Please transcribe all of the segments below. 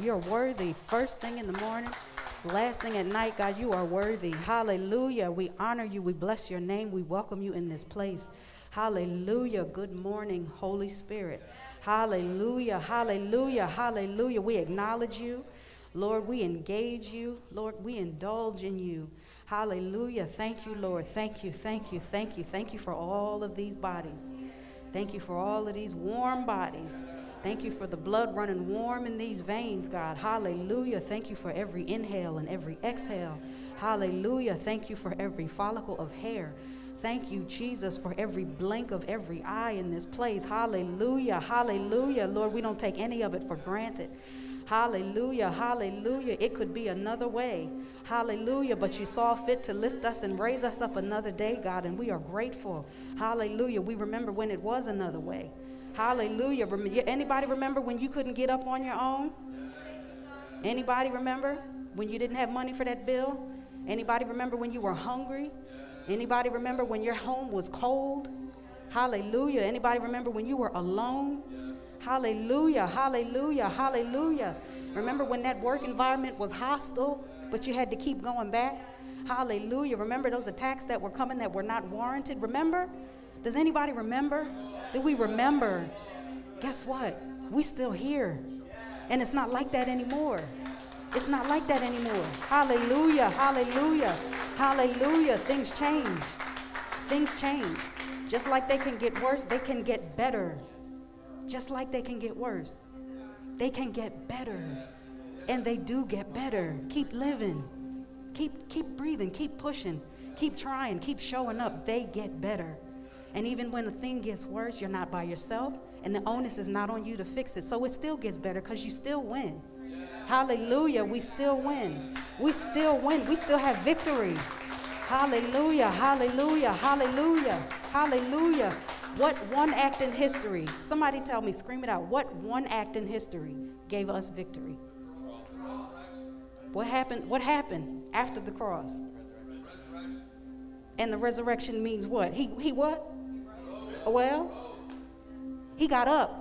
You're worthy. First thing in the morning, last thing at night, God, you are worthy. Hallelujah. We honor you. We bless your name. We welcome you in this place. Hallelujah. Good morning, Holy Spirit. Hallelujah. Hallelujah. Hallelujah. We acknowledge you. Lord, we engage you. Lord, we indulge in you. Hallelujah. Thank you, Lord. Thank you. Thank you. Thank you. Thank you for all of these bodies. Thank you for all of these warm bodies. Thank you for the blood running warm in these veins, God. Hallelujah. Thank you for every inhale and every exhale. Hallelujah. Thank you for every follicle of hair. Thank you, Jesus, for every blink of every eye in this place. Hallelujah. Hallelujah. Lord, we don't take any of it for granted. Hallelujah. Hallelujah. It could be another way. Hallelujah. But you saw fit to lift us and raise us up another day, God, and we are grateful. Hallelujah. We remember when it was another way. Hallelujah. Anybody remember when you couldn't get up on your own? Anybody remember when you didn't have money for that bill? Anybody remember when you were hungry? Anybody remember when your home was cold? Hallelujah. Anybody remember when you were alone? Hallelujah. Hallelujah. Hallelujah. Remember when that work environment was hostile, but you had to keep going back? Hallelujah. Remember those attacks that were coming that were not warranted? Remember? Does anybody remember? Do we remember? Guess what? We still here. And it's not like that anymore. It's not like that anymore. Hallelujah. Hallelujah. Hallelujah. Things change. Things change. Just like they can get worse, they can get better. Just like they can get worse, they can get better. And they do get better. Keep living. Keep keep breathing, keep pushing, keep trying, keep showing up. They get better. And even when the thing gets worse, you're not by yourself, and the onus is not on you to fix it. So it still gets better because you still win. Hallelujah. We still win. We still win. We still have victory. Hallelujah. Hallelujah. Hallelujah. Hallelujah. What one act in history, somebody tell me, scream it out. What one act in history gave us victory? What happened? What happened after the cross? And the resurrection means what? He he what? Well, he got up.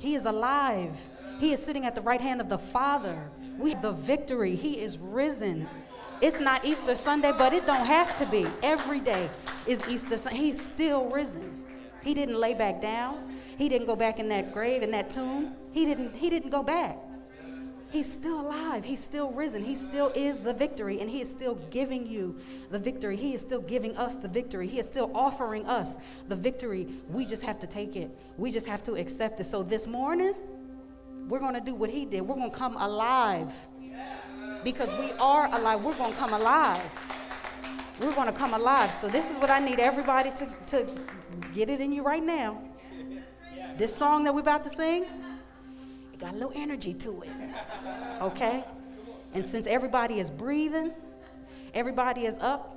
He is alive. He is sitting at the right hand of the Father. We have the victory. He is risen. It's not Easter Sunday, but it don't have to be. Every day is Easter Sunday. He's still risen. He didn't lay back down. He didn't go back in that grave, in that tomb. He didn't, he didn't go back. He's still alive. He's still risen. He still is the victory, and He is still giving you the victory. He is still giving us the victory. He is still offering us the victory. We just have to take it, we just have to accept it. So this morning, we're going to do what He did. We're going to come alive because we are alive. We're going to come alive. We're going to come alive. So this is what I need everybody to, to get it in you right now. This song that we're about to sing got a little energy to it. Okay? And since everybody is breathing, everybody is up,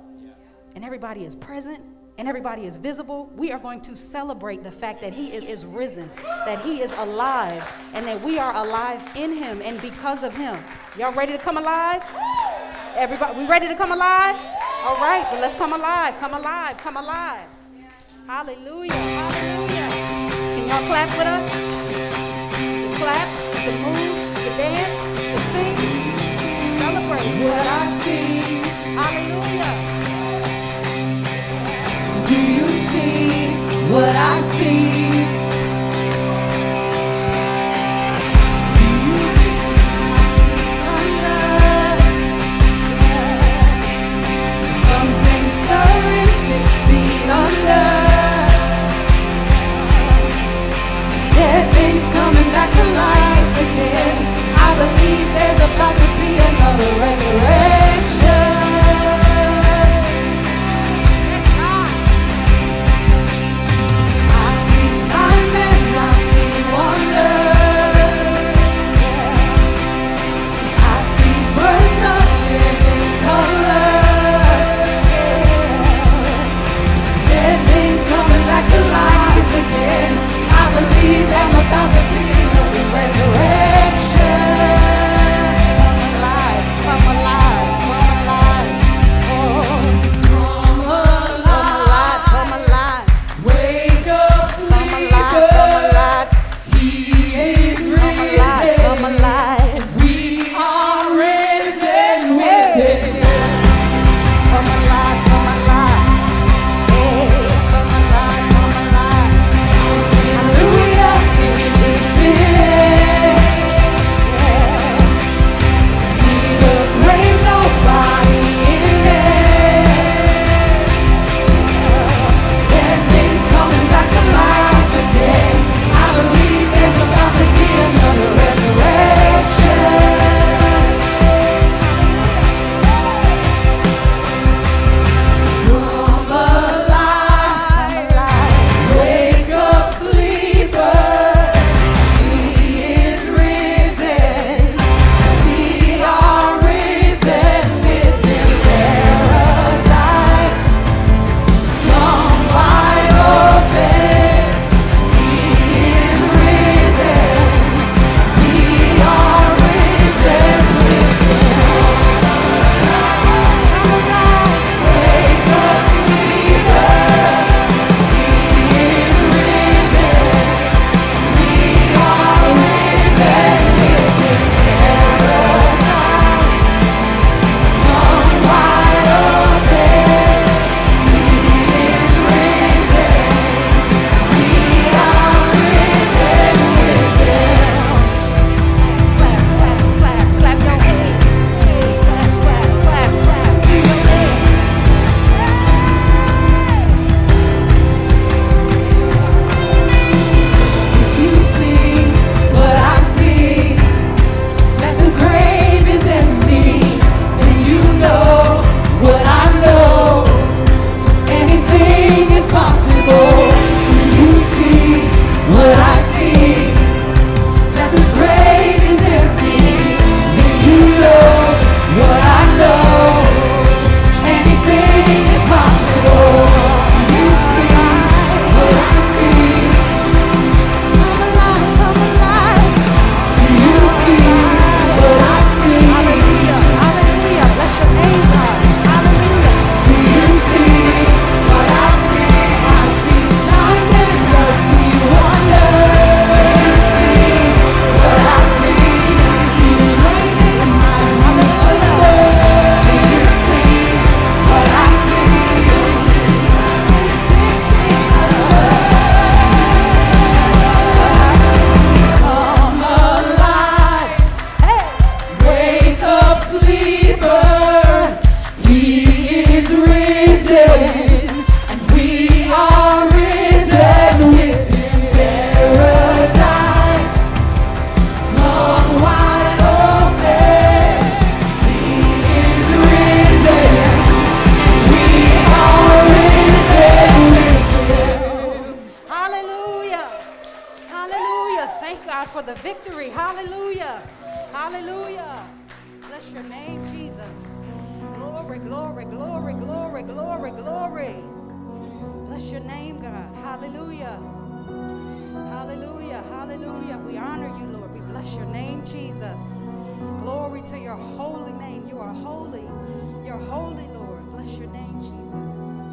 and everybody is present, and everybody is visible, we are going to celebrate the fact that He is, is risen, that He is alive, and that we are alive in Him and because of Him. Y'all ready to come alive? Everybody, we ready to come alive? All right, well, let's come alive, come alive, come alive. Hallelujah, hallelujah. Can y'all clap with us? Clap, the move, the dance, the sing, celebrate. What I see. Hallelujah. Do you see what I see? Do you see the flash of thunder? Something stirring six feet under there's to be another resurrection. Thank God for the victory. Hallelujah. Hallelujah. Bless your name, Jesus. Glory, glory, glory, glory, glory, glory. Bless your name, God. Hallelujah. Hallelujah. Hallelujah. We honor you, Lord. We bless your name, Jesus. Glory to your holy name. You are holy. You're holy, Lord. Bless your name, Jesus.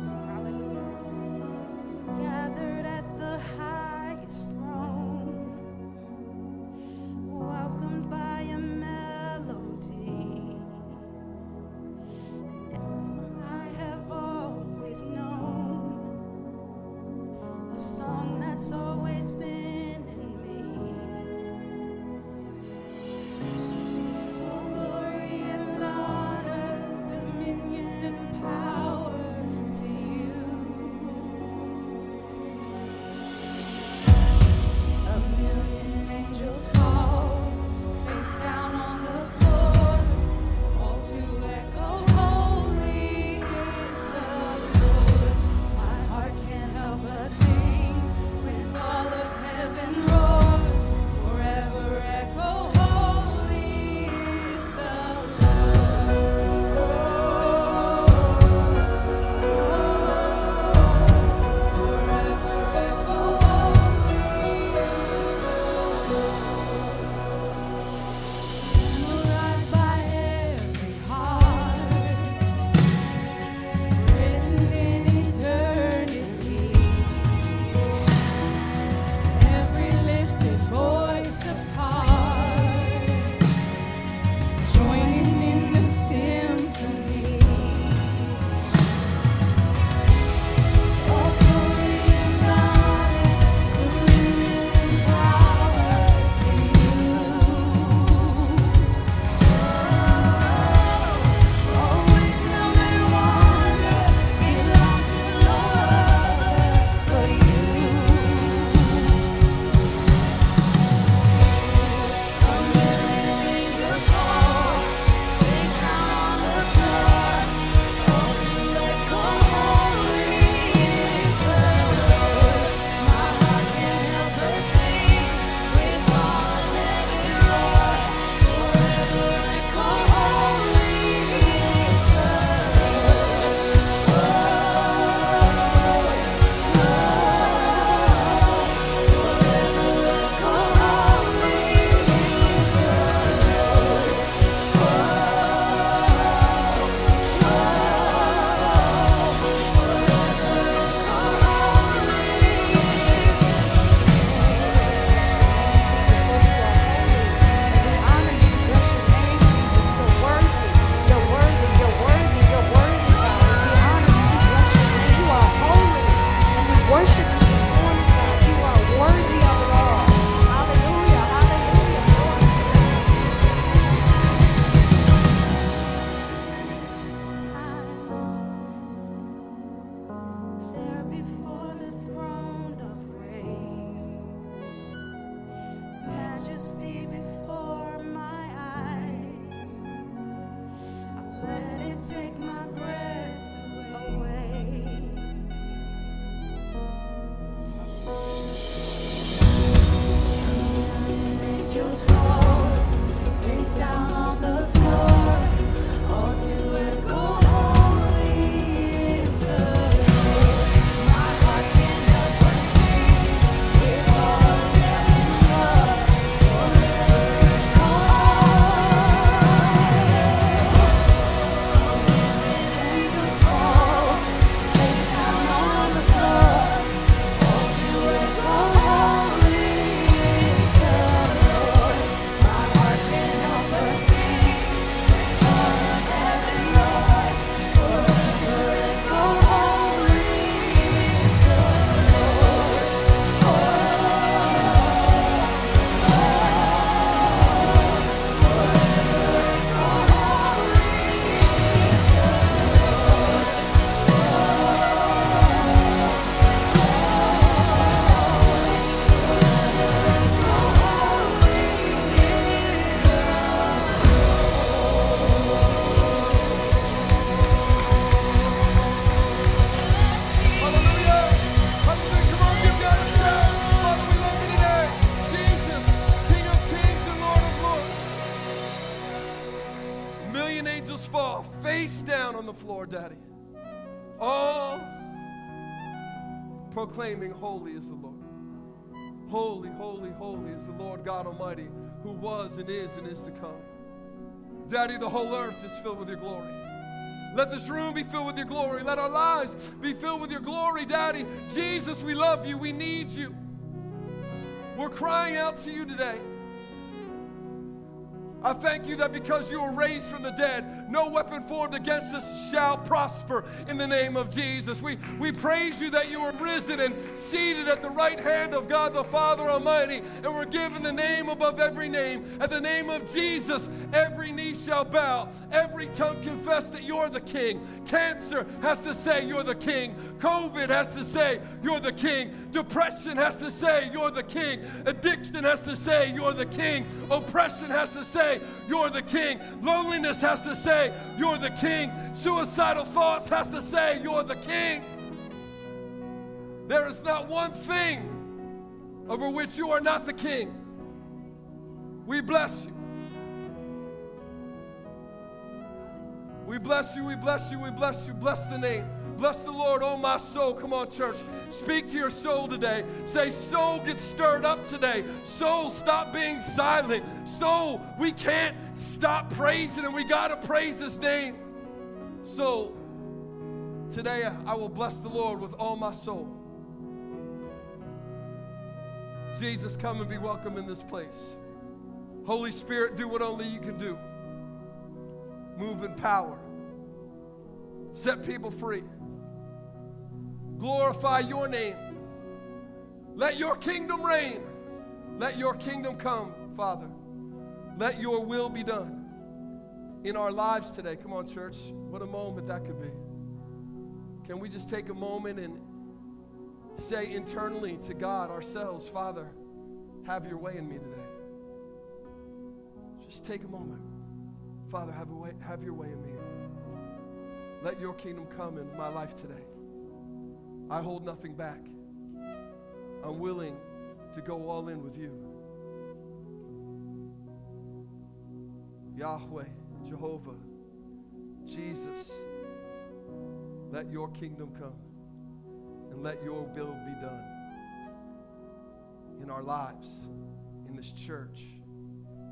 Almighty, who was and is and is to come. Daddy, the whole earth is filled with your glory. Let this room be filled with your glory. Let our lives be filled with your glory, Daddy. Jesus, we love you. We need you. We're crying out to you today. I thank you that because you were raised from the dead, no weapon formed against us shall prosper in the name of Jesus. We, we praise you that you were risen and seated at the right hand of God the Father Almighty, and we're given the name above every name. At the name of Jesus, every knee shall bow, every tongue confess that you're the King. Cancer has to say you're the King. COVID has to say you're the King. Depression has to say you're the King. Addiction has to say you're the King. Oppression has to say say, You're the king. Loneliness has to say, You're the king. Suicidal thoughts has to say, You're the king. There is not one thing over which you are not the king. We bless you. We bless you, we bless you, we bless you. Bless the name. Bless the Lord, oh my soul. Come on, church. Speak to your soul today. Say, soul, get stirred up today. Soul, stop being silent. Soul, we can't stop praising and we got to praise his name. So, today I will bless the Lord with all my soul. Jesus, come and be welcome in this place. Holy Spirit, do what only you can do. Move in power. Set people free glorify your name. Let your kingdom reign. Let your kingdom come, Father. Let your will be done in our lives today. Come on, church. What a moment that could be. Can we just take a moment and say internally to God, ourselves, Father, have your way in me today? Just take a moment. Father, have, a way, have your way in me. Let your kingdom come in my life today. I hold nothing back. I'm willing to go all in with you. Yahweh, Jehovah, Jesus, let your kingdom come and let your will be done in our lives, in this church,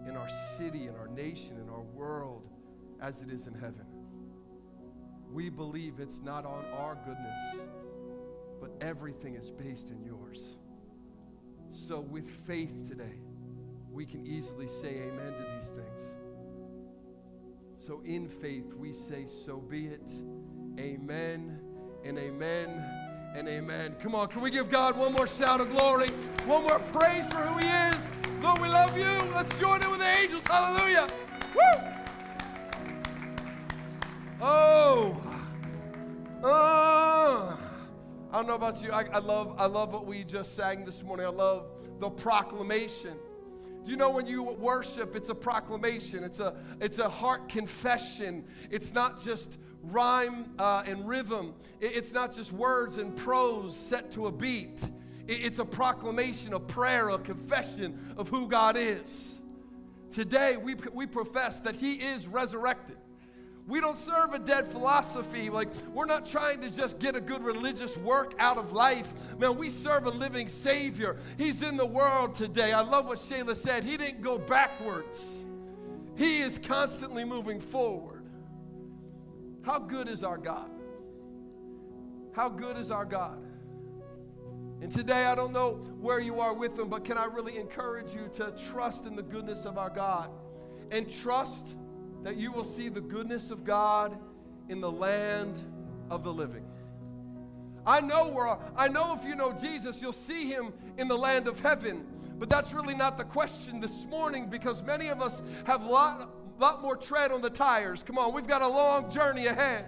in our city, in our nation, in our world, as it is in heaven. We believe it's not on our goodness but everything is based in yours. So, with faith today, we can easily say amen to these things. So, in faith, we say, So be it. Amen and amen and amen. Come on, can we give God one more shout of glory? One more praise for who He is? Lord, we love you. Let's join in with the angels. Hallelujah. Woo! Oh. Oh. I don't know about you. I, I, love, I love what we just sang this morning. I love the proclamation. Do you know when you worship, it's a proclamation. It's a, it's a heart confession. It's not just rhyme uh, and rhythm. It, it's not just words and prose set to a beat. It, it's a proclamation, a prayer, a confession of who God is. Today, we, we profess that He is resurrected. We don't serve a dead philosophy. Like, we're not trying to just get a good religious work out of life. Man, we serve a living Savior. He's in the world today. I love what Shayla said. He didn't go backwards, He is constantly moving forward. How good is our God? How good is our God? And today, I don't know where you are with Him, but can I really encourage you to trust in the goodness of our God and trust that you will see the goodness of God in the land of the living. I know where I know if you know Jesus, you'll see him in the land of heaven. But that's really not the question this morning because many of us have a lot, lot more tread on the tires. Come on, we've got a long journey ahead.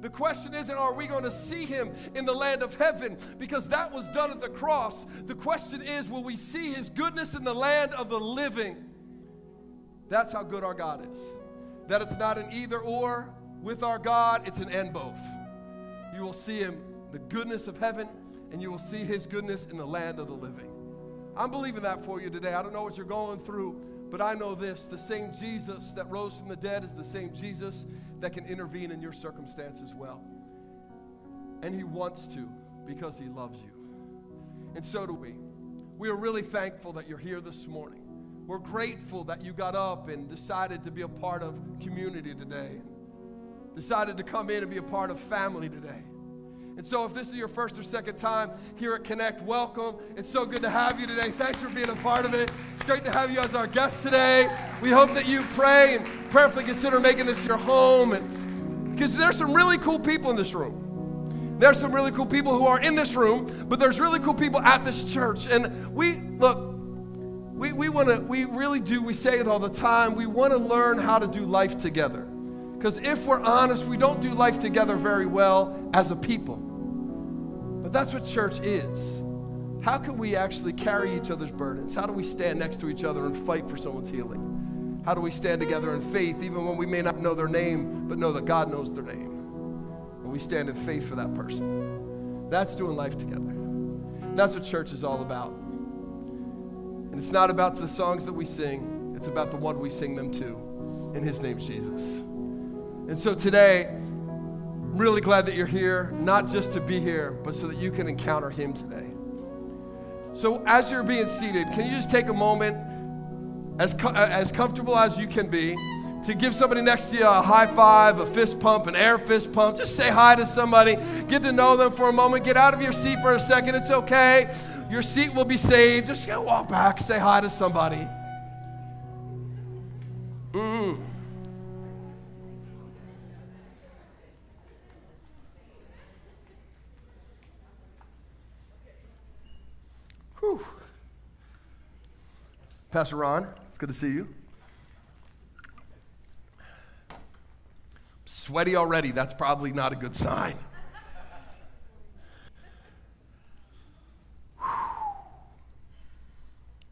The question isn't, are we going to see him in the land of heaven? Because that was done at the cross. The question is, will we see his goodness in the land of the living? That's how good our God is that it's not an either or with our God, it's an and both. You will see Him, the goodness of heaven, and you will see His goodness in the land of the living. I'm believing that for you today. I don't know what you're going through, But I know this the same Jesus that rose from the dead is the same Jesus that can intervene in your circumstance as well. And He wants to because He loves you. And so do we. We are really thankful that you're here this morning. We're grateful that you got up and decided to be a part of community today, decided to come in and be a part of family today. And so, if this is your first or second time here at Connect, welcome. It's so good to have you today. Thanks for being a part of it. It's great to have you as our guest today. We hope that you pray and prayerfully consider making this your home. And because there's some really cool people in this room. There's some really cool people who are in this room, but there's really cool people at this church. And we look, we, we want to, we really do, we say it all the time, we want to learn how to do life together. Because if we're honest, we don't do life together very well as a people. But that's what church is. How can we actually carry each other's burdens? How do we stand next to each other and fight for someone's healing? How do we stand together in faith, even when we may not know their name, but know that God knows their name? And we stand in faith for that person. That's doing life together. That's what church is all about. And it's not about the songs that we sing, it's about the one we sing them to. And his name's Jesus. And so today, I'm really glad that you're here, not just to be here, but so that you can encounter him today. So as you're being seated, can you just take a moment, as, co- uh, as comfortable as you can be, to give somebody next to you a high five, a fist pump, an air fist pump. Just say hi to somebody, get to know them for a moment, get out of your seat for a second. It's okay. Your seat will be saved. Just go walk back, say hi to somebody. Mm. Whew. Pastor Ron, it's good to see you. Sweaty already, that's probably not a good sign.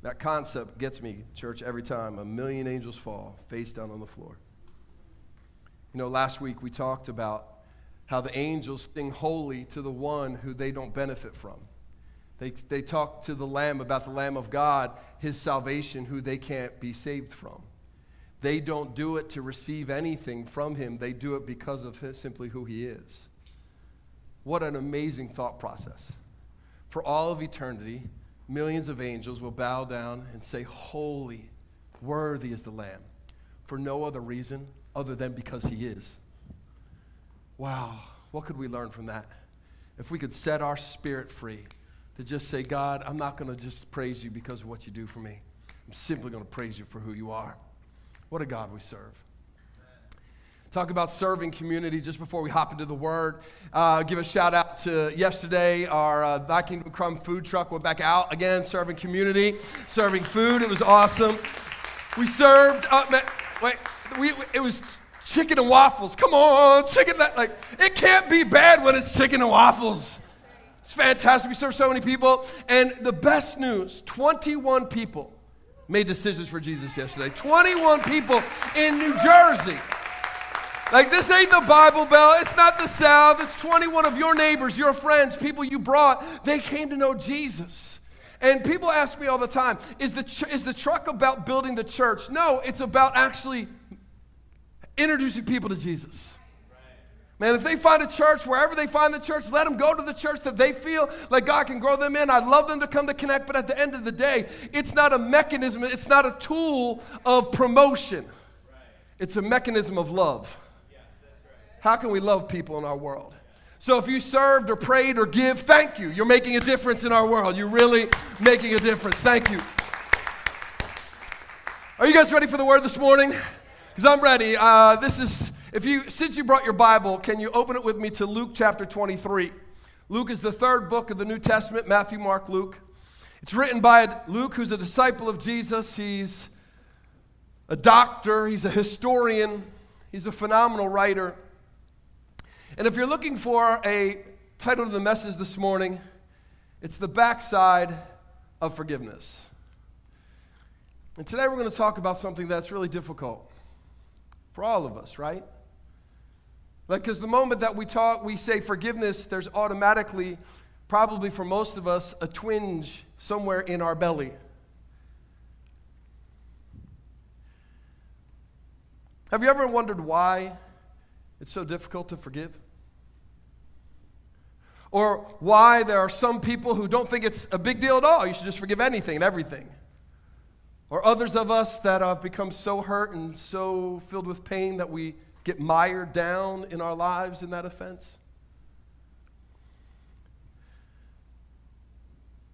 That concept gets me, church, every time. A million angels fall face down on the floor. You know, last week we talked about how the angels sing holy to the one who they don't benefit from. They, they talk to the Lamb about the Lamb of God, his salvation, who they can't be saved from. They don't do it to receive anything from him, they do it because of his, simply who he is. What an amazing thought process. For all of eternity, millions of angels will bow down and say, Holy, worthy is the Lamb, for no other reason other than because he is. Wow, what could we learn from that? If we could set our spirit free to just say, God, I'm not going to just praise you because of what you do for me. I'm simply going to praise you for who you are. What a God we serve. Talk about serving community just before we hop into the word. Uh, give a shout out to yesterday, our uh, Thy Come food truck went back out again, serving community, serving food. It was awesome. We served, uh, wait, we, it was chicken and waffles. Come on, chicken, that, like, it can't be bad when it's chicken and waffles. It's fantastic. We served so many people. And the best news 21 people made decisions for Jesus yesterday. 21 people in New Jersey. Like, this ain't the Bible Belt. It's not the South. It's 21 of your neighbors, your friends, people you brought. They came to know Jesus. And people ask me all the time is the, ch- is the truck about building the church? No, it's about actually introducing people to Jesus. Man, if they find a church, wherever they find the church, let them go to the church that they feel like God can grow them in. I'd love them to come to Connect, but at the end of the day, it's not a mechanism, it's not a tool of promotion, it's a mechanism of love. How can we love people in our world? So if you served or prayed or give, thank you. You're making a difference in our world. You're really making a difference. Thank you. Are you guys ready for the word this morning? Because I'm ready. Uh, this is if you since you brought your Bible, can you open it with me to Luke chapter 23? Luke is the third book of the New Testament, Matthew, Mark, Luke. It's written by Luke, who's a disciple of Jesus. He's a doctor, he's a historian, he's a phenomenal writer. And if you're looking for a title to the message this morning, it's The Backside of Forgiveness. And today we're going to talk about something that's really difficult for all of us, right? Like, because the moment that we talk, we say forgiveness, there's automatically, probably for most of us, a twinge somewhere in our belly. Have you ever wondered why it's so difficult to forgive? Or why there are some people who don't think it's a big deal at all. You should just forgive anything and everything. Or others of us that have become so hurt and so filled with pain that we get mired down in our lives in that offense.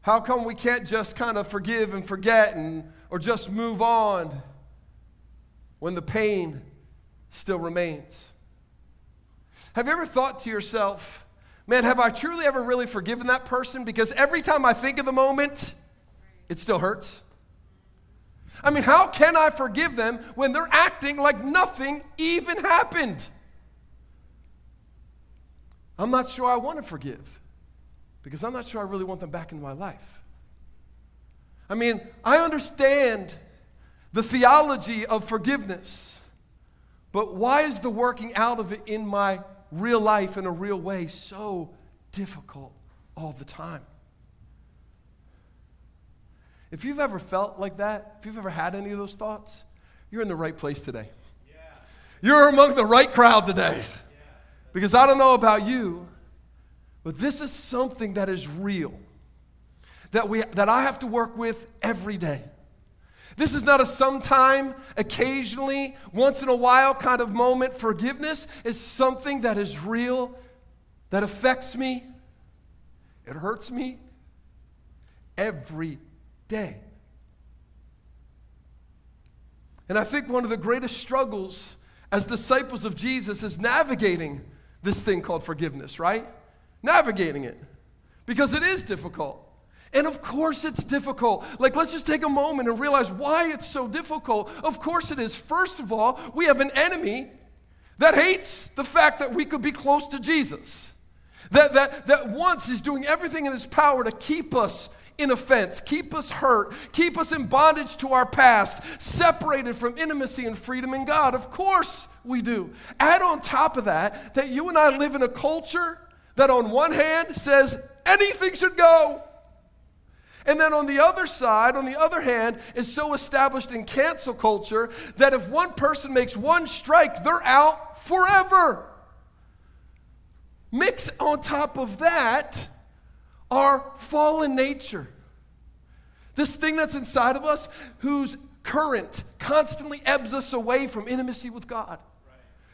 How come we can't just kind of forgive and forget and, or just move on when the pain still remains? Have you ever thought to yourself, man, have I truly ever really forgiven that person? Because every time I think of the moment, it still hurts. I mean, how can I forgive them when they're acting like nothing even happened? I'm not sure I want to forgive because I'm not sure I really want them back in my life. I mean, I understand the theology of forgiveness, but why is the working out of it in my real life in a real way so difficult all the time? If you've ever felt like that, if you've ever had any of those thoughts, you're in the right place today. Yeah. You're among the right crowd today. Yeah. Because I don't know about you, but this is something that is real, that, we, that I have to work with every day. This is not a sometime, occasionally, once in a while kind of moment. Forgiveness is something that is real, that affects me, it hurts me every day. And I think one of the greatest struggles as disciples of Jesus is navigating this thing called forgiveness, right? Navigating it. Because it is difficult. And of course, it's difficult. Like, let's just take a moment and realize why it's so difficult. Of course, it is. First of all, we have an enemy that hates the fact that we could be close to Jesus. That, that, that once is doing everything in his power to keep us in offense, keep us hurt, keep us in bondage to our past, separated from intimacy and freedom in God. Of course we do. Add on top of that that you and I live in a culture that, on one hand, says anything should go. And then on the other side, on the other hand, is so established in cancel culture that if one person makes one strike, they're out forever. Mix on top of that our fallen nature. This thing that's inside of us, whose current constantly ebbs us away from intimacy with God,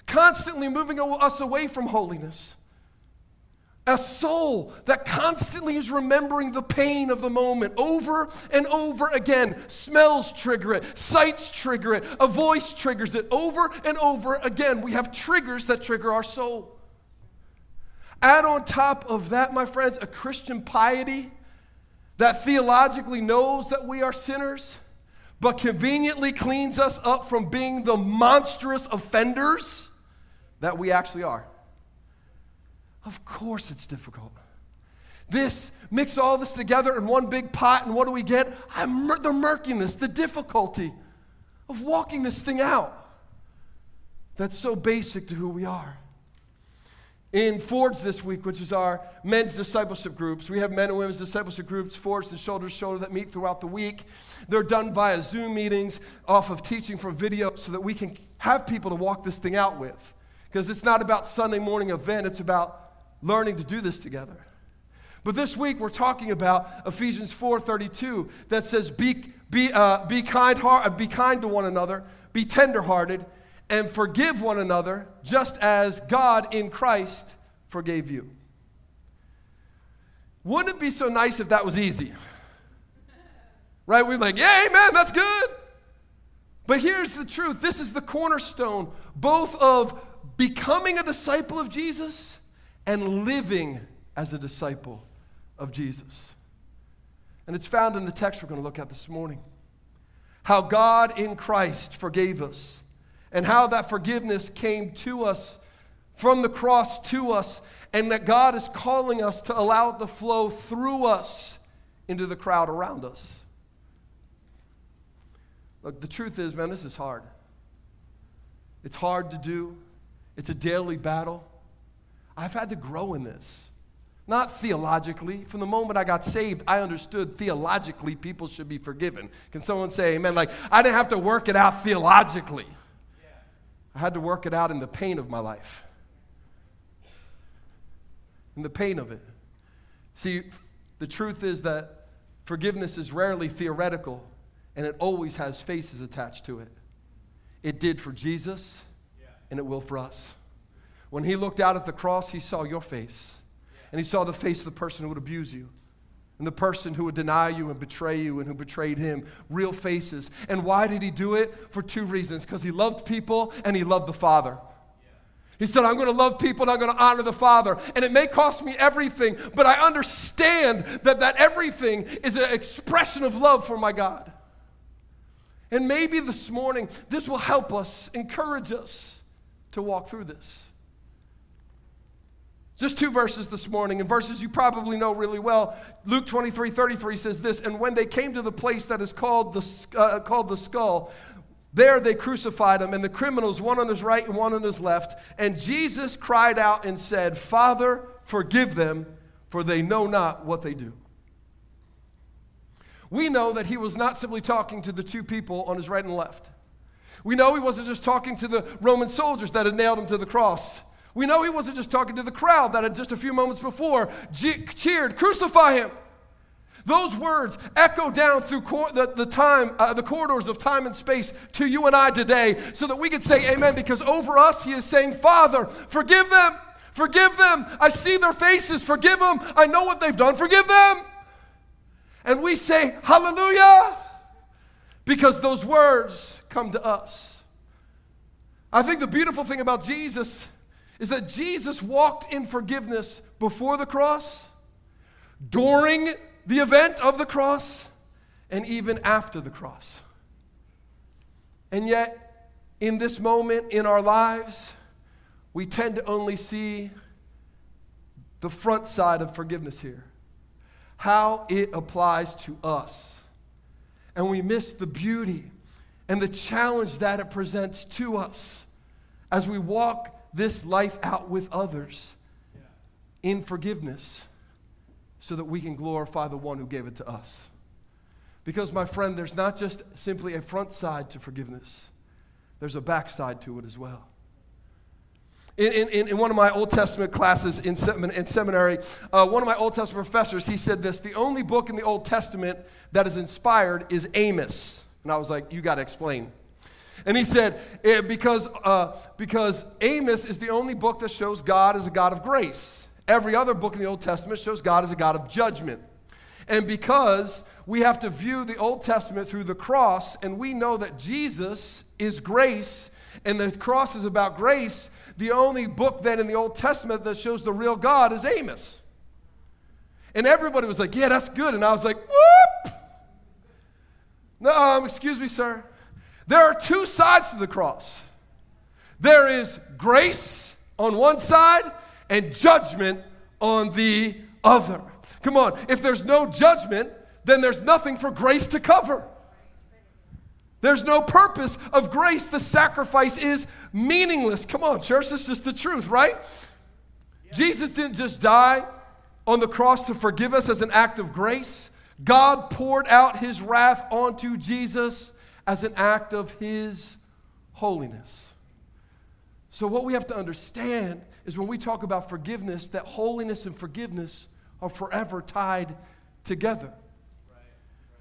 constantly moving us away from holiness. A soul that constantly is remembering the pain of the moment over and over again. Smells trigger it, sights trigger it, a voice triggers it over and over again. We have triggers that trigger our soul. Add on top of that, my friends, a Christian piety that theologically knows that we are sinners, but conveniently cleans us up from being the monstrous offenders that we actually are. Of course, it's difficult. This, mix all this together in one big pot, and what do we get? I'm, the murkiness, the difficulty of walking this thing out. That's so basic to who we are in Fords this week, which is our men's discipleship groups. We have men and women's discipleship groups, Fords and Shoulder to Shoulder, that meet throughout the week. They're done via Zoom meetings, off of teaching from video, so that we can have people to walk this thing out with. Because it's not about Sunday morning event, it's about learning to do this together. But this week we're talking about Ephesians 4:32 that says, "Be be uh, be kind heart, uh, be kind to one another, be tenderhearted, and forgive one another, just as God in Christ forgave you. Wouldn't it be so nice if that was easy? Right? We're like, yeah, amen, that's good. But here's the truth this is the cornerstone both of becoming a disciple of Jesus and living as a disciple of Jesus. And it's found in the text we're going to look at this morning. How God in Christ forgave us and how that forgiveness came to us from the cross to us, and that God is calling us to allow it to flow through us into the crowd around us. Look, the truth is, man, this is hard. It's hard to do, it's a daily battle. I've had to grow in this. Not theologically. From the moment I got saved, I understood theologically people should be forgiven. Can someone say amen? Like, I didn't have to work it out theologically. I had to work it out in the pain of my life. In the pain of it. See, the truth is that forgiveness is rarely theoretical and it always has faces attached to it. It did for Jesus and it will for us. When he looked out at the cross, he saw your face and he saw the face of the person who would abuse you and the person who would deny you and betray you and who betrayed him. Real faces. And why did he do it? For two reasons because he loved people and he loved the Father. He said, I'm going to love people and I'm going to honor the Father. And it may cost me everything, but I understand that that everything is an expression of love for my God. And maybe this morning, this will help us, encourage us to walk through this. Just two verses this morning, and verses you probably know really well. Luke 23 33 says this And when they came to the place that is called the, uh, called the skull, there they crucified him, and the criminals, one on his right and one on his left. And Jesus cried out and said, Father, forgive them, for they know not what they do. We know that he was not simply talking to the two people on his right and left. We know he wasn't just talking to the Roman soldiers that had nailed him to the cross. We know he wasn't just talking to the crowd that had just a few moments before cheered, Crucify him. Those words echo down through cor- the, the time, uh, the corridors of time and space to you and I today, so that we could say amen. Because over us, He is saying, Father, forgive them, forgive them. I see their faces, forgive them. I know what they've done, forgive them. And we say, Hallelujah, because those words come to us. I think the beautiful thing about Jesus is that Jesus walked in forgiveness before the cross, during the event of the cross, and even after the cross. And yet, in this moment in our lives, we tend to only see the front side of forgiveness here, how it applies to us. And we miss the beauty and the challenge that it presents to us as we walk this life out with others in forgiveness so that we can glorify the one who gave it to us. Because, my friend, there's not just simply a front side to forgiveness, there's a backside to it as well. In, in, in one of my Old Testament classes in, in seminary, uh, one of my Old Testament professors, he said this the only book in the Old Testament that is inspired is Amos. And I was like, you got to explain. And he said, eh, because, uh, because Amos is the only book that shows God as a God of grace. Every other book in the Old Testament shows God as a God of judgment. And because we have to view the Old Testament through the cross, and we know that Jesus is grace, and the cross is about grace, the only book then in the Old Testament that shows the real God is Amos. And everybody was like, Yeah, that's good. And I was like, Whoop! No, um, excuse me, sir. There are two sides to the cross there is grace on one side and judgment on the other. Come on, if there's no judgment, then there's nothing for grace to cover. There's no purpose of grace. The sacrifice is meaningless. Come on, church, this is the truth, right? Jesus didn't just die on the cross to forgive us as an act of grace. God poured out his wrath onto Jesus as an act of His holiness. So, what we have to understand is when we talk about forgiveness, that holiness and forgiveness are forever tied together.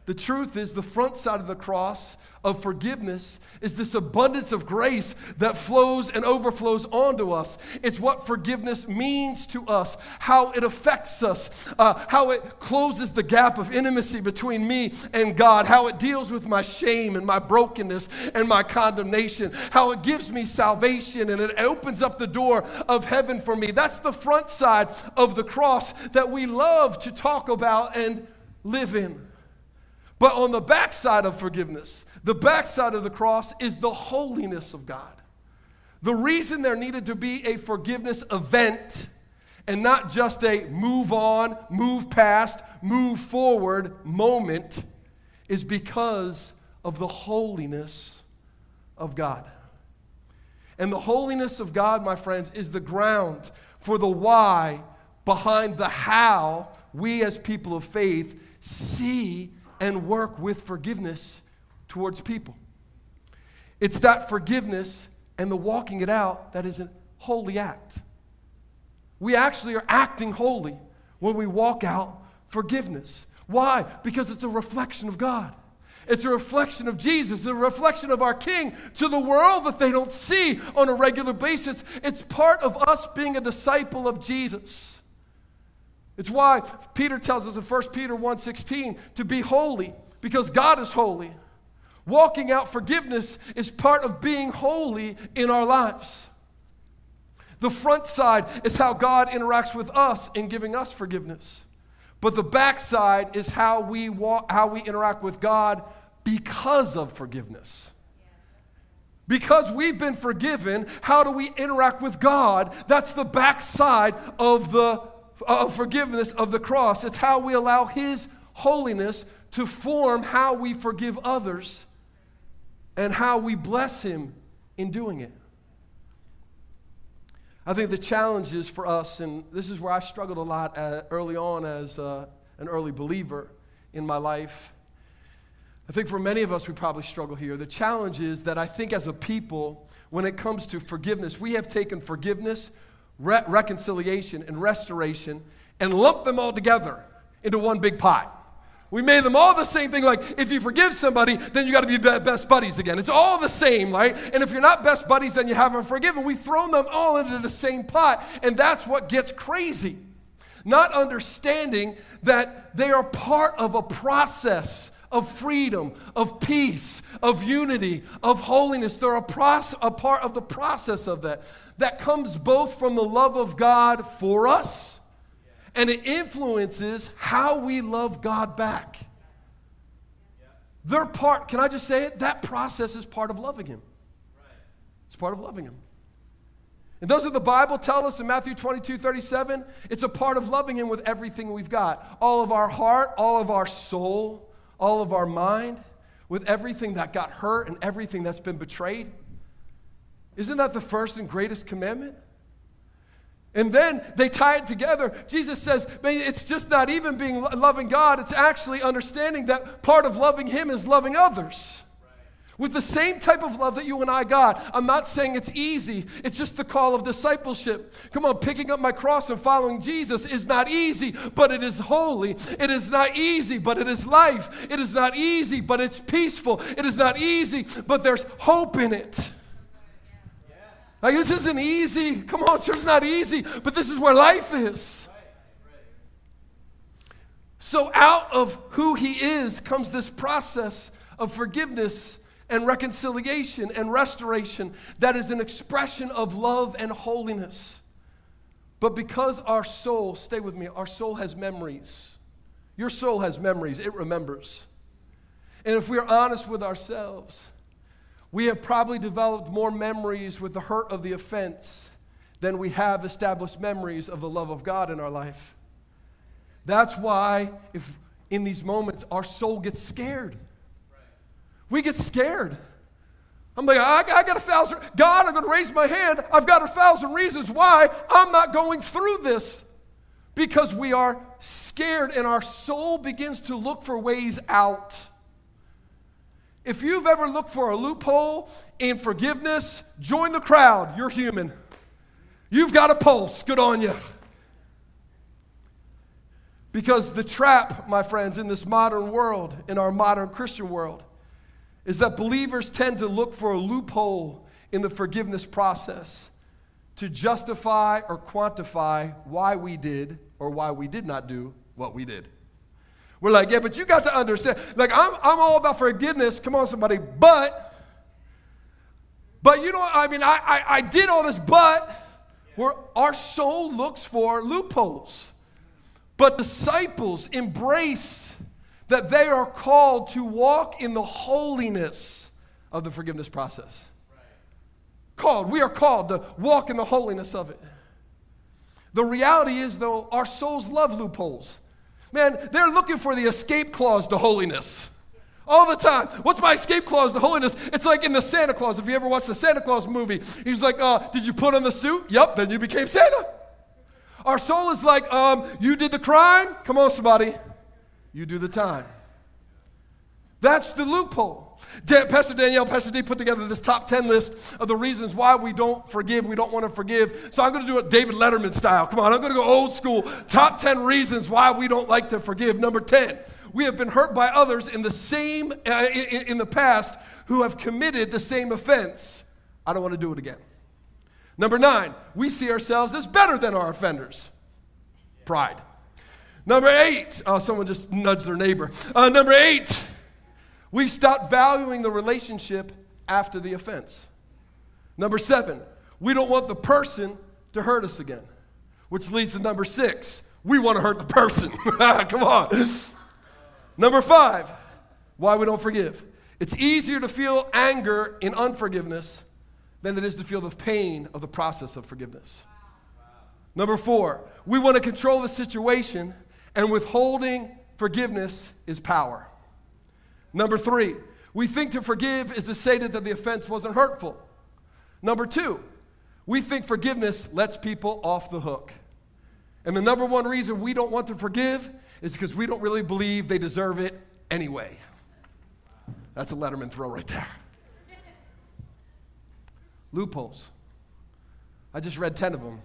The truth is, the front side of the cross of forgiveness is this abundance of grace that flows and overflows onto us. It's what forgiveness means to us, how it affects us, uh, how it closes the gap of intimacy between me and God, how it deals with my shame and my brokenness and my condemnation, how it gives me salvation and it opens up the door of heaven for me. That's the front side of the cross that we love to talk about and live in. But on the backside of forgiveness, the backside of the cross is the holiness of God. The reason there needed to be a forgiveness event and not just a move on, move past, move forward moment is because of the holiness of God. And the holiness of God, my friends, is the ground for the why behind the how we as people of faith see and work with forgiveness towards people. It's that forgiveness and the walking it out that is a holy act. We actually are acting holy when we walk out forgiveness. Why? Because it's a reflection of God. It's a reflection of Jesus, it's a reflection of our King to the world that they don't see on a regular basis. It's part of us being a disciple of Jesus. It's why Peter tells us in 1 Peter 1:16 to be holy because God is holy. Walking out forgiveness is part of being holy in our lives. The front side is how God interacts with us in giving us forgiveness. But the back side is how we walk, how we interact with God because of forgiveness. Because we've been forgiven, how do we interact with God? That's the back side of the of forgiveness of the cross. It's how we allow His holiness to form how we forgive others and how we bless Him in doing it. I think the challenge is for us, and this is where I struggled a lot uh, early on as uh, an early believer in my life. I think for many of us, we probably struggle here. The challenge is that I think as a people, when it comes to forgiveness, we have taken forgiveness, re- reconciliation, and restoration and lump them all together into one big pot. We made them all the same thing. Like, if you forgive somebody, then you got to be best buddies again. It's all the same, right? And if you're not best buddies, then you haven't forgiven. We've thrown them all into the same pot. And that's what gets crazy. Not understanding that they are part of a process of freedom, of peace, of unity, of holiness. They're a, process, a part of the process of that. That comes both from the love of God for us and it influences how we love God back. Their part, can I just say it? That process is part of loving Him. It's part of loving Him. And doesn't the Bible tell us in Matthew 22 37? It's a part of loving Him with everything we've got all of our heart, all of our soul, all of our mind, with everything that got hurt and everything that's been betrayed. Isn't that the first and greatest commandment? And then they tie it together. Jesus says, it's just not even being loving God, it's actually understanding that part of loving Him is loving others. With the same type of love that you and I got. I'm not saying it's easy, it's just the call of discipleship. Come on, picking up my cross and following Jesus is not easy, but it is holy. It is not easy, but it is life. It is not easy, but it's peaceful. It is not easy, but there's hope in it. Like, this isn't easy. Come on, church, not easy, but this is where life is. So, out of who he is comes this process of forgiveness and reconciliation and restoration that is an expression of love and holiness. But because our soul, stay with me, our soul has memories. Your soul has memories, it remembers. And if we're honest with ourselves, we have probably developed more memories with the hurt of the offense than we have established memories of the love of God in our life. That's why, if in these moments our soul gets scared, we get scared. I'm like, I, I got a thousand, God, I'm going to raise my hand. I've got a thousand reasons why I'm not going through this. Because we are scared and our soul begins to look for ways out. If you've ever looked for a loophole in forgiveness, join the crowd. You're human. You've got a pulse. Good on you. Because the trap, my friends, in this modern world, in our modern Christian world, is that believers tend to look for a loophole in the forgiveness process to justify or quantify why we did or why we did not do what we did. We're like, yeah, but you got to understand. Like, I'm, I'm all about forgiveness. Come on, somebody. But, but you know, I mean, I, I, I did all this, but where our soul looks for loopholes. But disciples embrace that they are called to walk in the holiness of the forgiveness process. Called, we are called to walk in the holiness of it. The reality is, though, our souls love loopholes. Man, they're looking for the escape clause to holiness. All the time. What's my escape clause to holiness? It's like in the Santa Clause. If you ever watched the Santa Clause movie, he's like, uh, Did you put on the suit? Yep, then you became Santa. Our soul is like, um, You did the crime? Come on, somebody. You do the time. That's the loophole. Pastor Danielle, Pastor D put together this top 10 list of the reasons why we don't forgive, we don't want to forgive. So I'm going to do it David Letterman style. Come on, I'm going to go old school. Top 10 reasons why we don't like to forgive. Number 10, we have been hurt by others in the same, uh, in, in the past who have committed the same offense. I don't want to do it again. Number nine, we see ourselves as better than our offenders. Pride. Number eight, oh, someone just nudged their neighbor. Uh, number eight, we've stopped valuing the relationship after the offense. Number seven, we don't want the person to hurt us again, which leads to number six, we want to hurt the person. Come on. Number five, why we don't forgive. It's easier to feel anger in unforgiveness than it is to feel the pain of the process of forgiveness. Number four, we want to control the situation, and withholding forgiveness is power. Number three, we think to forgive is to say that the offense wasn't hurtful. Number two, we think forgiveness lets people off the hook. And the number one reason we don't want to forgive is because we don't really believe they deserve it anyway. That's a Letterman throw right there. Loopholes. I just read 10 of them,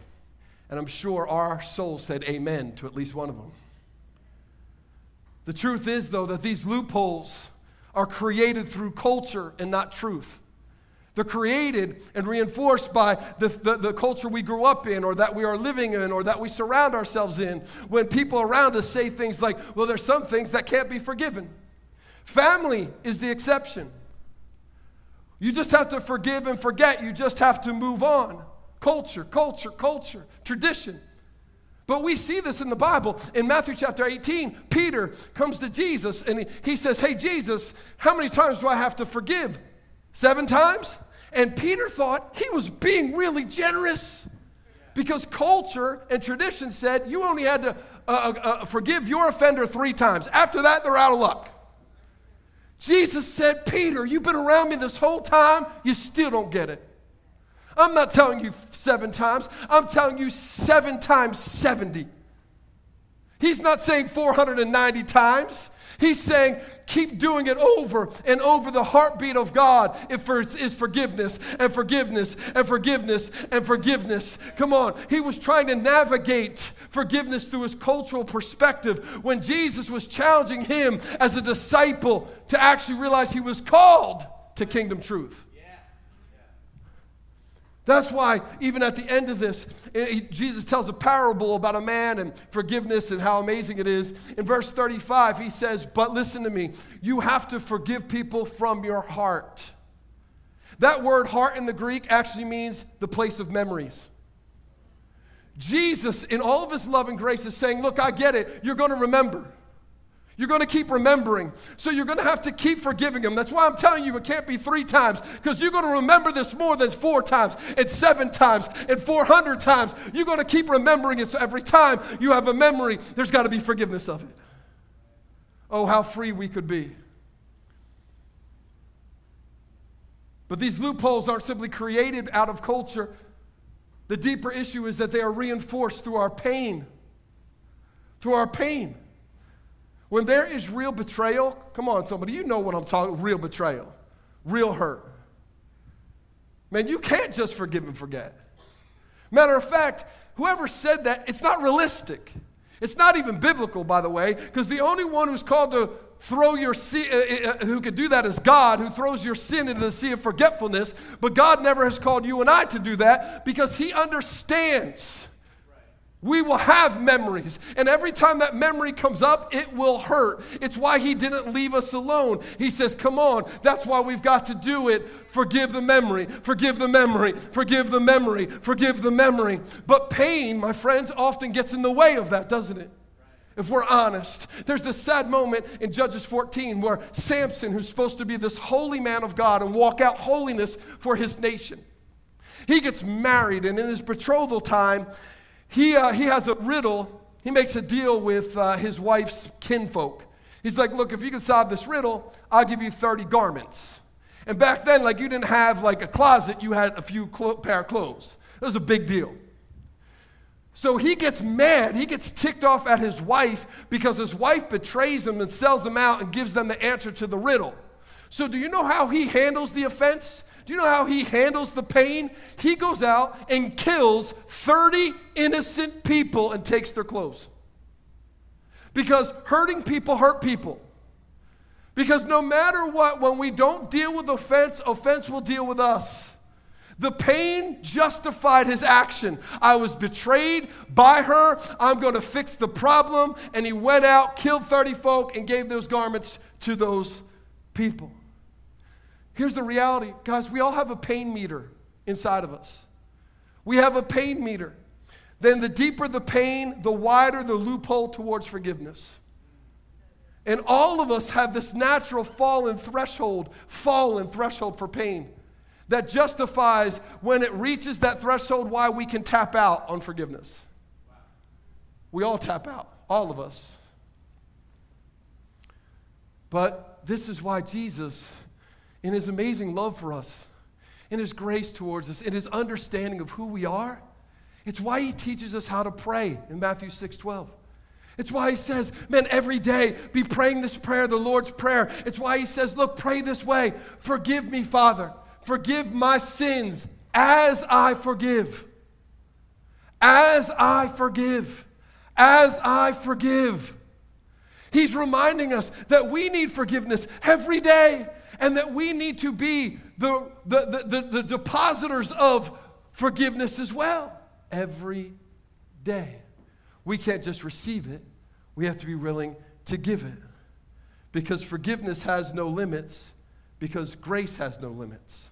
and I'm sure our soul said amen to at least one of them. The truth is, though, that these loopholes are created through culture and not truth. They're created and reinforced by the, the, the, culture we grew up in, or that we are living in, or that we surround ourselves in. When people around us say things like, well, there's some things that can't be forgiven. Family is the exception. You just have to forgive and forget. You just have to move on. Culture, culture, culture, tradition. But we see this in the Bible. In Matthew chapter 18, Peter comes to Jesus and he, says, Hey, Jesus, how many times do I have to forgive? Seven times? And Peter thought he was being really generous because culture and tradition said you only had to uh, uh, uh forgive your offender three times. After that, they're out of luck. Jesus said, Peter, you've been around me this whole time, you still don't get it. I'm not telling you seven times, I'm telling you seven times 70. He's not saying 490 times. He's saying, keep doing it over and over. The heartbeat of God is forgiveness and forgiveness and forgiveness and forgiveness. Come on. He was trying to navigate forgiveness through his cultural perspective when Jesus was challenging him as a disciple to actually realize he was called to kingdom truth. That's why, even at the end of this, eh, Jesus tells a parable about a man and forgiveness and how amazing it is. In verse 35, he says, But listen to me, you have to forgive people from your heart. That word heart in the Greek actually means the place of memories. Jesus, in all of his love and grace, is saying, Look, I get it. You're going to remember. You're going to keep remembering. So you're going to have to keep forgiving them. That's why I'm telling you it can't be three times because you're going to remember this more than four times and seven times and 400 times. You're going to keep remembering it. So every time you have a memory, there's got to be forgiveness of it. Oh, how free we could be. But these loopholes aren't simply created out of culture. The deeper issue is that they are reinforced through our pain. Through our pain. When there is real betrayal, come on, somebody, you know what I'm talking real betrayal, real hurt. Man, you can't just forgive and forget. Matter of fact, whoever said that, it's not realistic. It's not even biblical, by the way, because the only one who's called to throw your sin, uh, uh, uh, who could do that is God, who throws your sin into the sea of forgetfulness. But God never has called you and I to do that because He understands we will have memories. And every time that memory comes up, it will hurt. It's why he didn't leave us alone. He says, Come on, that's why we've got to do it. Forgive the memory, forgive the memory, forgive the memory, forgive the memory. But pain, my friends, often gets in the way of that, doesn't it? If we're honest, there's this sad moment in Judges 14 where Samson, who's supposed to be this holy man of God and walk out holiness for his nation, he gets married, and in his betrothal time, he, uh, he has a riddle. He makes a deal with uh, his wife's kinfolk. He's like, look, if you can solve this riddle, I'll give you 30 garments. And back then, like, you didn't have like a closet, you had a few clo- pair of clothes. It was a big deal. So he gets mad. He gets ticked off at his wife because his wife betrays him and sells him out and gives them the answer to the riddle. So, do you know how he handles the offense? Do you know how he handles the pain? He goes out and kills 30 innocent people and takes their clothes. Because hurting people hurt people. Because no matter what, when we don't deal with offense, offense will deal with us. The pain justified his action. I was betrayed by her. I'm going to fix the problem. And he went out, killed 30 folk, and gave those garments to those people. Here's the reality, guys we all have a pain meter inside of us. We have a pain meter. Then the deeper the pain, the wider the loophole towards forgiveness. And all of us have this natural fallen threshold, fallen threshold for pain that justifies when it reaches that threshold why we can tap out on forgiveness. We all tap out, all of us. But this is why Jesus, in his amazing love for us, in his grace towards us, in his understanding of who we are, it's why he teaches us how to pray in Matthew 6 12. It's why he says, man, every day be praying this prayer, the Lord's Prayer. It's why he says, look, pray this way. Forgive me, Father. Forgive my sins as I forgive. As I forgive. As I forgive. He's reminding us that we need forgiveness every day and that we need to be the, the, the, the, the depositors of forgiveness as well every day. We can't just receive it, we have to be willing to give it. Because forgiveness has no limits, because grace has no limits.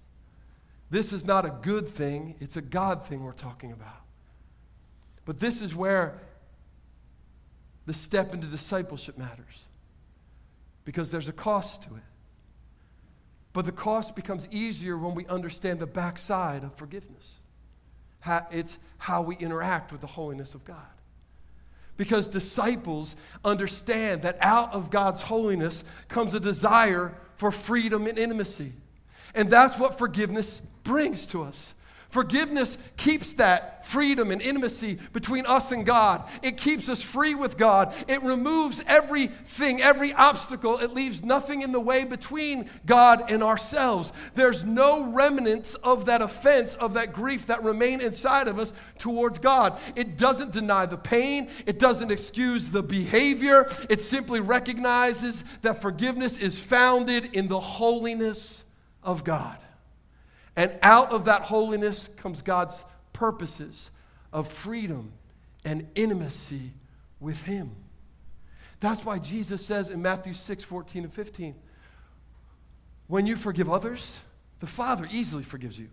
This is not a good thing, it's a God thing we're talking about. But this is where the step into discipleship matters because there's a cost to it. But the cost becomes easier when we understand the backside of forgiveness. It's how we interact with the holiness of God. Because disciples understand that out of God's holiness comes a desire for freedom and intimacy. And that's what forgiveness brings to us. Forgiveness keeps that freedom and intimacy between us and God. It keeps us free with God. It removes everything, every obstacle. It leaves nothing in the way between God and ourselves. There's no remnants of that offense, of that grief that remain inside of us towards God. It doesn't deny the pain, it doesn't excuse the behavior. It simply recognizes that forgiveness is founded in the holiness of God. And out of that holiness comes God's purposes of freedom and intimacy with Him. That's why Jesus says in Matthew 6 14 and 15, when you forgive others, the Father easily forgives you.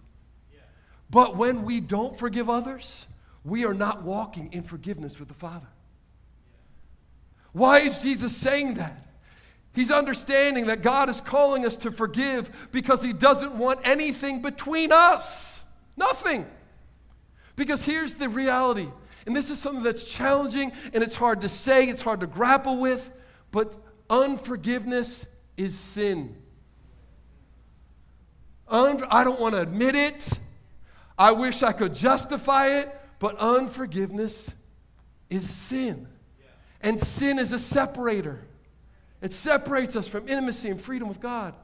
But when we don't forgive others, we are not walking in forgiveness with the Father. Why is Jesus saying that? He's understanding that God is calling us to forgive because He doesn't want anything between us. Nothing. Because here's the reality, and this is something that's challenging and it's hard to say, it's hard to grapple with, but unforgiveness is sin. Un- I don't want to admit it. I wish I could justify it, but unforgiveness is sin. And sin is a separator. It separates us from intimacy and freedom with God.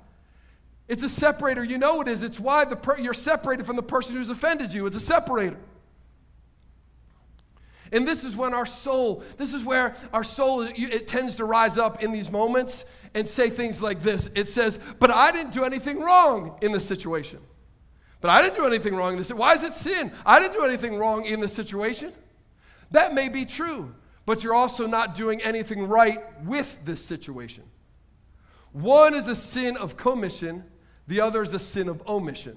It's a separator. You know it is. It's why the per- you're separated from the person who's offended you. It's a separator. And this is when our soul, this is where our soul, it tends to rise up in these moments and say things like this. It says, But I didn't do anything wrong in this situation. But I didn't do anything wrong in this. Why is it sin? I didn't do anything wrong in this situation. That may be true but you're also not doing anything right with this situation. One is a sin of commission, the other is a sin of omission.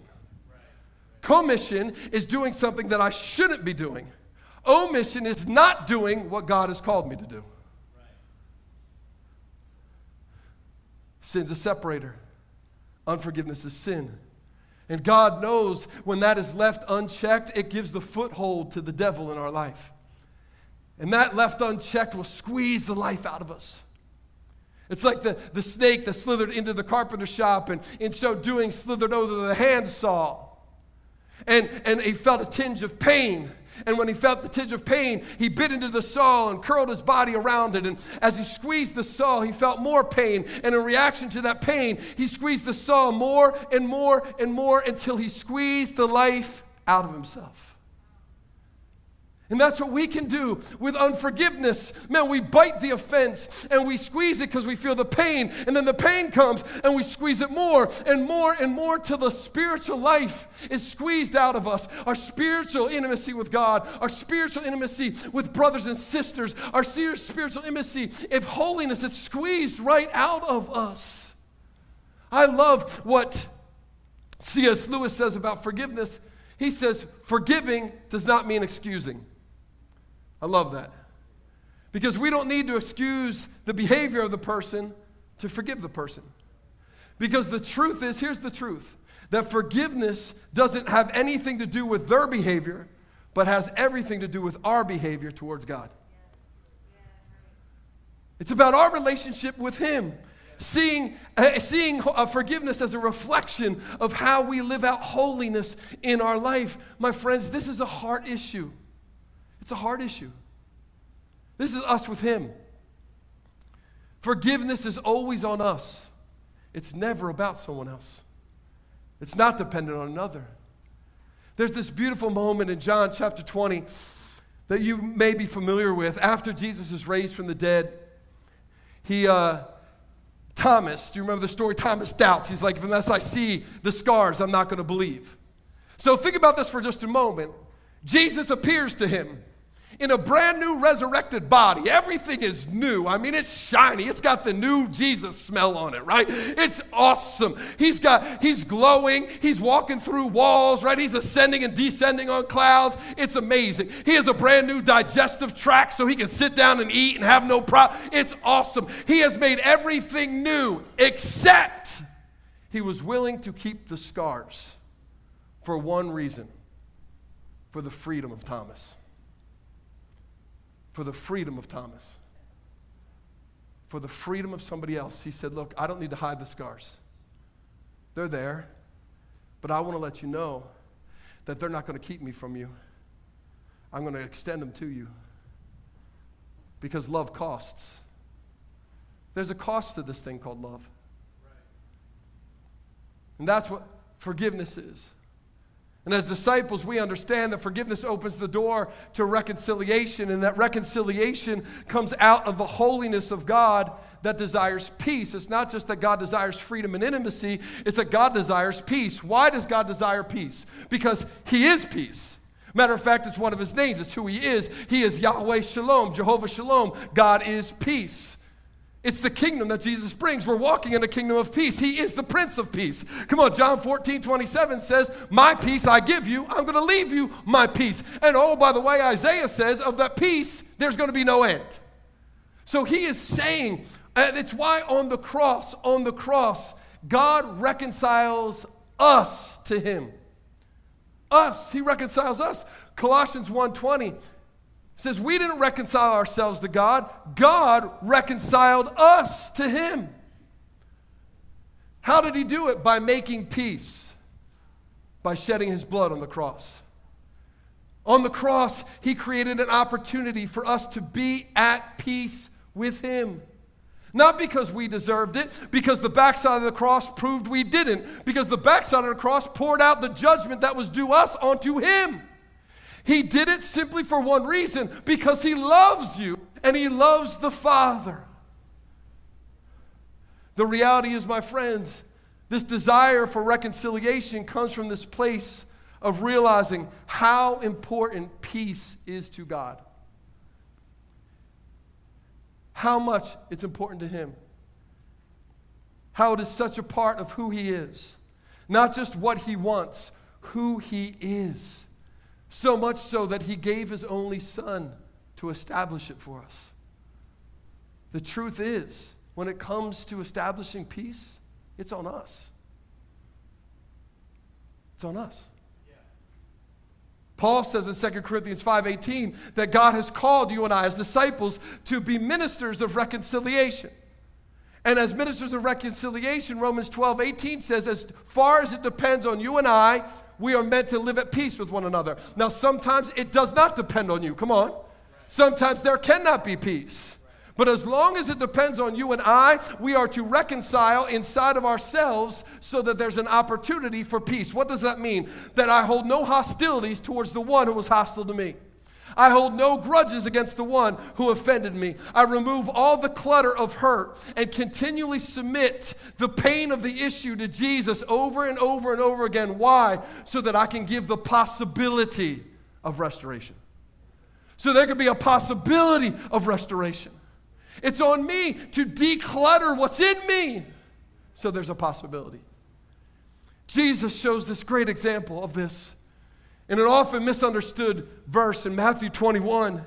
Commission is doing something that I shouldn't be doing. Omission is not doing what God has called me to do. Sin's a separator. Unforgiveness is sin. And God knows when that is left unchecked, it gives the foothold to the devil in our life. And that left unchecked will squeeze the life out of us. It's like the, the snake that slithered into the carpenter shop and in so doing slithered over the handsaw. And, and he felt a tinge of pain. And when he felt the tinge of pain, he bit into the saw and curled his body around it. And as he squeezed the saw, he felt more pain. And in reaction to that pain, he squeezed the saw more and more and more until he squeezed the life out of himself. And that's what we can do with unforgiveness. Man, we bite the offense and we squeeze it because we feel the pain. And then the pain comes and we squeeze it more and more and more till the spiritual life is squeezed out of us. Our spiritual intimacy with God, our spiritual intimacy with brothers and sisters, our serious spiritual intimacy, if holiness is squeezed right out of us. I love what C.S. Lewis says about forgiveness. He says, forgiving does not mean excusing. I love that. Because we don't need to excuse the behavior of the person to forgive the person. Because the truth is here's the truth that forgiveness doesn't have anything to do with their behavior, but has everything to do with our behavior towards God. It's about our relationship with Him. Seeing, uh, seeing forgiveness as a reflection of how we live out holiness in our life. My friends, this is a heart issue. It's a hard issue. This is us with Him. Forgiveness is always on us, it's never about someone else, it's not dependent on another. There's this beautiful moment in John chapter 20 that you may be familiar with. After Jesus is raised from the dead, he, uh, Thomas, do you remember the story? Thomas doubts. He's like, unless I see the scars, I'm not going to believe. So think about this for just a moment. Jesus appears to him in a brand new resurrected body. Everything is new. I mean, it's shiny. It's got the new Jesus smell on it, right? It's awesome. He's got he's glowing. He's walking through walls, right? He's ascending and descending on clouds. It's amazing. He has a brand new digestive tract so he can sit down and eat and have no problem. It's awesome. He has made everything new except he was willing to keep the scars for one reason for the freedom of Thomas for the freedom of Thomas, for the freedom of somebody else. He said, Look, I don't need to hide the scars. They're there, but I want to let you know that they're not going to keep me from you. I'm going to extend them to you because love costs. There's a cost to this thing called love. And that's what forgiveness is. And as disciples, we understand that forgiveness opens the door to reconciliation, and that reconciliation comes out of the holiness of God that desires peace. It's not just that God desires freedom and intimacy, it's that God desires peace. Why does God desire peace? Because He is peace. Matter of fact, it's one of His names, it's who He is. He is Yahweh Shalom, Jehovah Shalom. God is peace. It's the kingdom that Jesus brings. We're walking in a kingdom of peace. He is the Prince of Peace. Come on, John 14, 27 says, My peace I give you. I'm going to leave you my peace. And oh, by the way, Isaiah says, Of that peace, there's going to be no end. So he is saying, and it's why on the cross, on the cross, God reconciles us to him. Us. He reconciles us. Colossians 1:20 says we didn't reconcile ourselves to God, God reconciled us to Him. How did He do it? By making peace, by shedding His blood on the cross. On the cross, He created an opportunity for us to be at peace with Him. Not because we deserved it, because the backside of the cross proved we didn't, because the backside of the cross poured out the judgment that was due us onto Him. He did it simply for one reason because He loves you and He loves the Father. The reality is, my friends, this desire for reconciliation comes from this place of realizing how important peace is to God. How much it's important to Him. How it is such a part of who He is. Not just what He wants, who He is. So much so that he gave his only son to establish it for us. The truth is, when it comes to establishing peace, it's on us. It's on us. Paul says in 2 Corinthians 5:18 that God has called you and I as disciples to be ministers of reconciliation. And as ministers of reconciliation, Romans 12, 18 says, as far as it depends on you and I, we are meant to live at peace with one another. Now, sometimes it does not depend on you. Come on. Sometimes there cannot be peace. But as long as it depends on you and I, we are to reconcile inside of ourselves so that there's an opportunity for peace. What does that mean? That I hold no hostilities towards the one who was hostile to me. I hold no grudges against the one who offended me. I remove all the clutter of hurt and continually submit the pain of the issue to Jesus over and over and over again. Why? So that I can give the possibility of restoration. So there could be a possibility of restoration. It's on me to declutter what's in me. So there's a possibility. Jesus shows this great example of this in an often misunderstood verse in Matthew 21.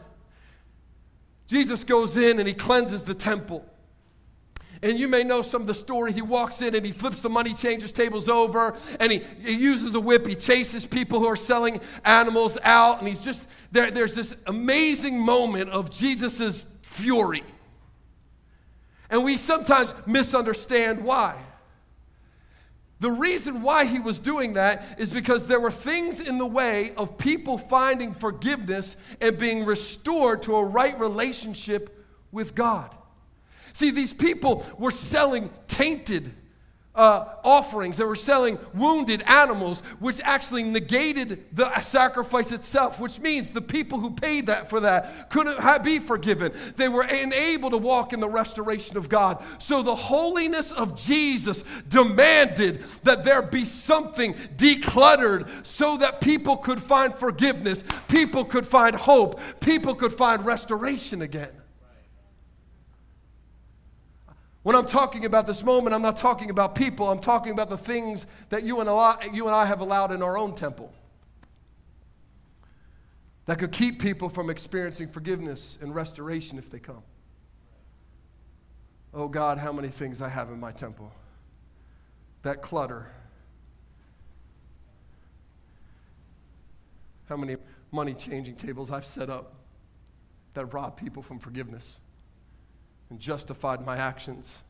Jesus goes in and he cleanses the temple. And you may know some of the story. He walks in and he flips the money changers tables over and he, he uses a whip. He chases people who are selling animals out. And he's just, there, there's this amazing moment of Jesus' fury. And we sometimes misunderstand why. The reason why he was doing that is because there were things in the way of people finding forgiveness and being restored to a right relationship with God. See, these people were selling tainted uh, offerings. They were selling wounded animals, which actually negated the sacrifice itself, which means the people who paid that for that couldn't be forgiven. They were unable to walk in the restoration of God. So the holiness of Jesus demanded that there be something decluttered so that people could find forgiveness, people could find hope, people could find restoration again. When I'm talking about this moment, I'm not talking about people. I'm talking about the things that you and, lot, you and I have allowed in our own temple that could keep people from experiencing forgiveness and restoration if they come. Oh God, how many things I have in my temple. That clutter. How many money changing tables I've set up that rob people from forgiveness and justified my actions.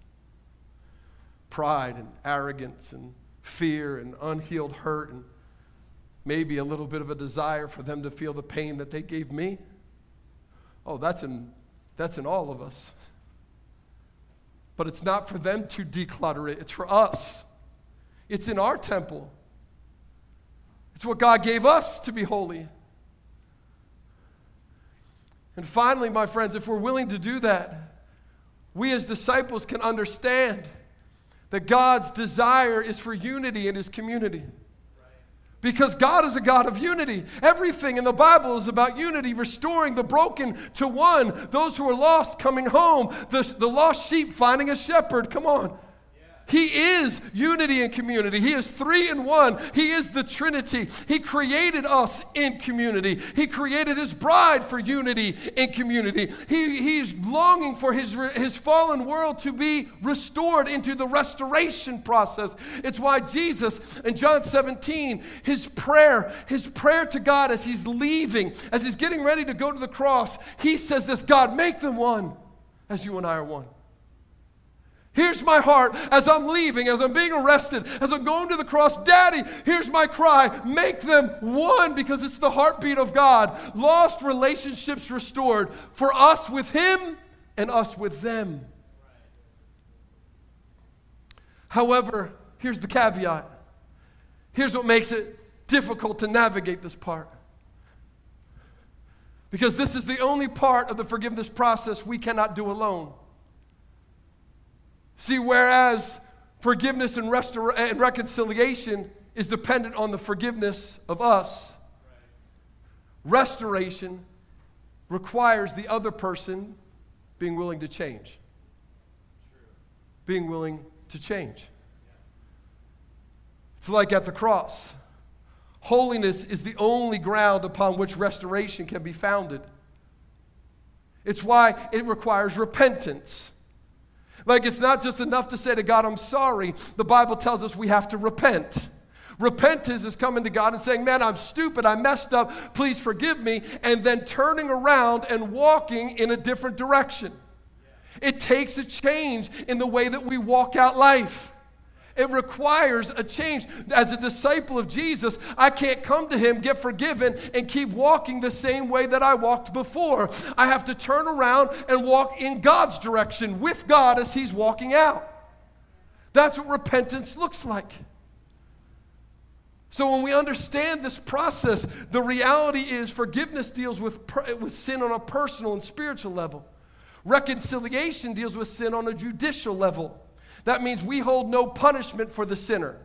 Pride and arrogance and fear and unhealed hurt and maybe a little bit of a desire for them to feel the pain that they gave me. Oh, that's in, that's in all of us. But it's not for them to declutter it, it's for us. It's in our temple. It's what God gave us to be holy. And finally, my friends, if we're willing to do that, we as disciples can understand that God's desire is for unity in his community. Because God is a God of unity. Everything in the Bible is about unity, restoring the broken to one, those who are lost coming home, the, the lost sheep finding a shepherd. Come on. He is unity and community. He is three in one. He is the Trinity. He created us in community. He created his bride for unity in community. He, he's longing for his, his fallen world to be restored into the restoration process. It's why Jesus in John 17, his prayer, his prayer to God as he's leaving, as he's getting ready to go to the cross, he says this God, make them one as you and I are one. Here's my heart as I'm leaving, as I'm being arrested, as I'm going to the cross. Daddy, here's my cry. Make them one because it's the heartbeat of God. Lost relationships restored for us with Him and us with them. However, here's the caveat. Here's what makes it difficult to navigate this part. Because this is the only part of the forgiveness process we cannot do alone. See, whereas forgiveness and, restor- and reconciliation is dependent on the forgiveness of us, restoration requires the other person being willing to change. Being willing to change. It's like at the cross. Holiness is the only ground upon which restoration can be founded. It's why it requires repentance. Like it's not just enough to say to God, I'm sorry. The Bible tells us we have to repent. Repentance is coming to God and saying, Man, I'm stupid. I messed up. Please forgive me. And then turning around and walking in a different direction. It takes a change in the way that we walk out life. It requires a change. As a disciple of Jesus, I can't come to him, get forgiven, and keep walking the same way that I walked before. I have to turn around and walk in God's direction with God as he's walking out. That's what repentance looks like. So when we understand this process, the reality is forgiveness deals with, with sin on a personal and spiritual level. Reconciliation deals with sin on a judicial level. That means we hold no punishment for the sinner.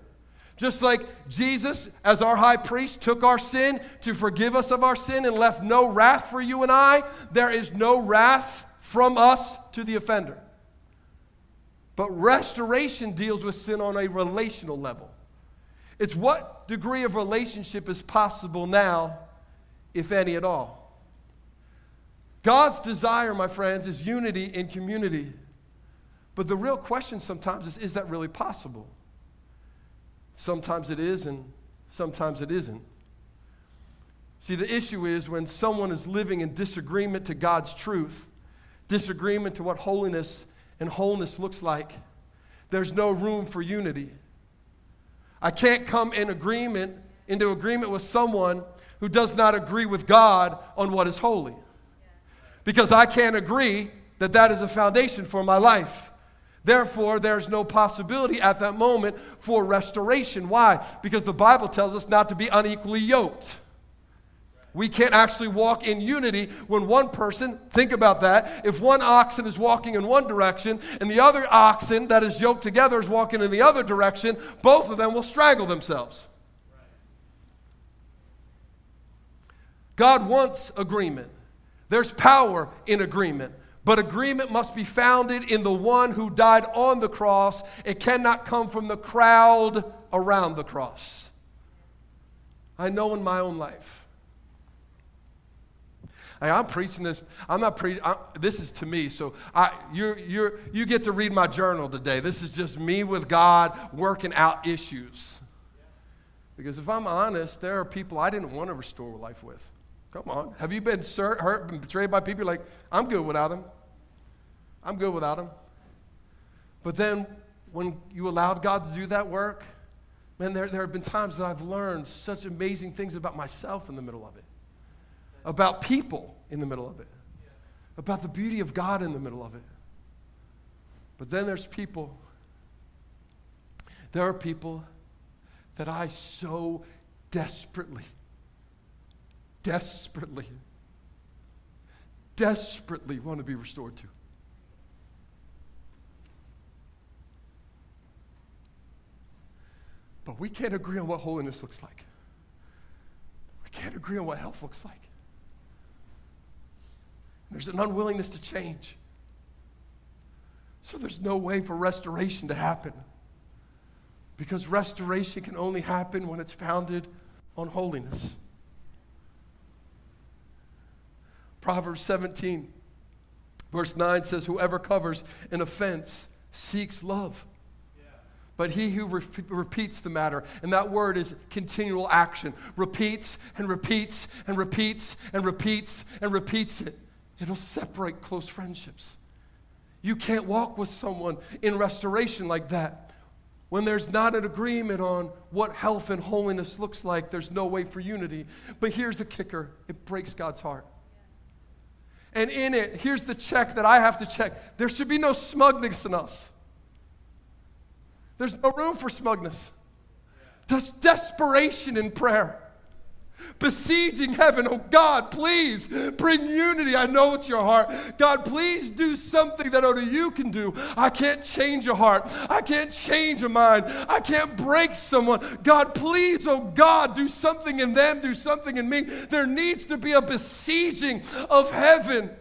Just like Jesus, as our high priest, took our sin to forgive us of our sin and left no wrath for you and I, there is no wrath from us to the offender. But restoration deals with sin on a relational level. It's what degree of relationship is possible now, if any at all. God's desire, my friends, is unity in community. But the real question sometimes is is that really possible? Sometimes it is, and sometimes it isn't. See, the issue is when someone is living in disagreement to God's truth, disagreement to what holiness and wholeness looks like, there's no room for unity. I can't come in agreement, into agreement with someone who does not agree with God on what is holy. Because I can't agree that that is a foundation for my life. Therefore, there's no possibility at that moment for restoration. Why? Because the Bible tells us not to be unequally yoked. We can't actually walk in unity when one person, think about that, if one oxen is walking in one direction and the other oxen that is yoked together is walking in the other direction, both of them will strangle themselves. God wants agreement. There's power in agreement. But agreement must be founded in the one who died on the cross. It cannot come from the crowd around the cross. I know in my own life Hey, I'm preaching this. I'm not preaching. This is to me. So I, you're, you're, you get to read my journal today. This is just me with God working out issues. Because if I'm honest, there are people I didn't want to restore life with. Come on. Have you been hurt, been betrayed by people like, I'm good without them? I'm good without them. But then when you allowed God to do that work, man, there, there have been times that I've learned such amazing things about myself in the middle of it about people in the middle of it, about the beauty of God in the middle of it. But then there's people, there are people that I so desperately, desperately, desperately want to be restored to. But we can't agree on what holiness looks like. We can't agree on what health looks like. There's an unwillingness to change. So there's no way for restoration to happen. Because restoration can only happen when it's founded on holiness. Proverbs 17, verse 9 says, Whoever covers an offense seeks love. But he who re- repeats the matter, and that word is continual action, repeats and repeats and repeats and repeats and repeats it it'll separate close friendships. You can't walk with someone in restoration like that. When there's not an agreement on what health and holiness looks like, there's no way for unity. But here's the kicker it breaks God's heart. And in it, here's the check that I have to check there should be no smugness in us. There's no room for smugness. There's desperation in prayer besieging heaven. Oh God, please bring unity. I know it's your heart. God, please do something that only you can do. I can't change a heart. I can't change a mind. I can't break someone. God, please, oh God, do something in them, do something in me. There needs to be a besieging of heaven.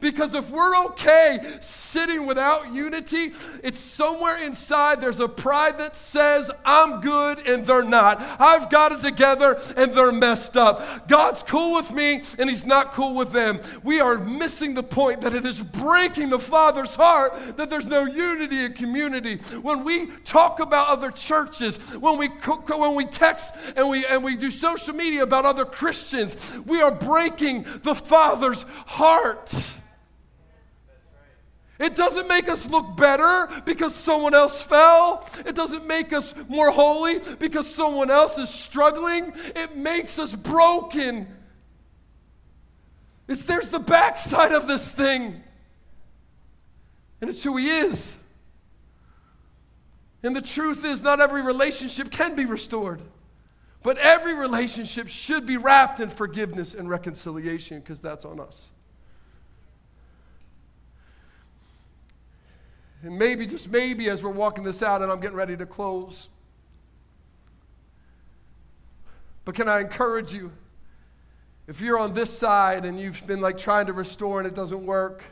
Because if we're okay sitting without unity, it's somewhere inside there's a pride that says, I'm good and they're not. I've got it together and they're messed up. God's cool with me and He's not cool with them. We are missing the point that it is breaking the Father's heart that there's no unity in community. When we talk about other churches, when we, when we text and we, and we do social media about other Christians, we are breaking the Father's heart. It doesn't make us look better because someone else fell. It doesn't make us more holy because someone else is struggling. It makes us broken. It's there's the backside of this thing. And it's who he is. And the truth is, not every relationship can be restored. But every relationship should be wrapped in forgiveness and reconciliation because that's on us. And maybe, just maybe, as we're walking this out and I'm getting ready to close, but can I encourage you? If you're on this side and you've been like trying to restore and it doesn't work,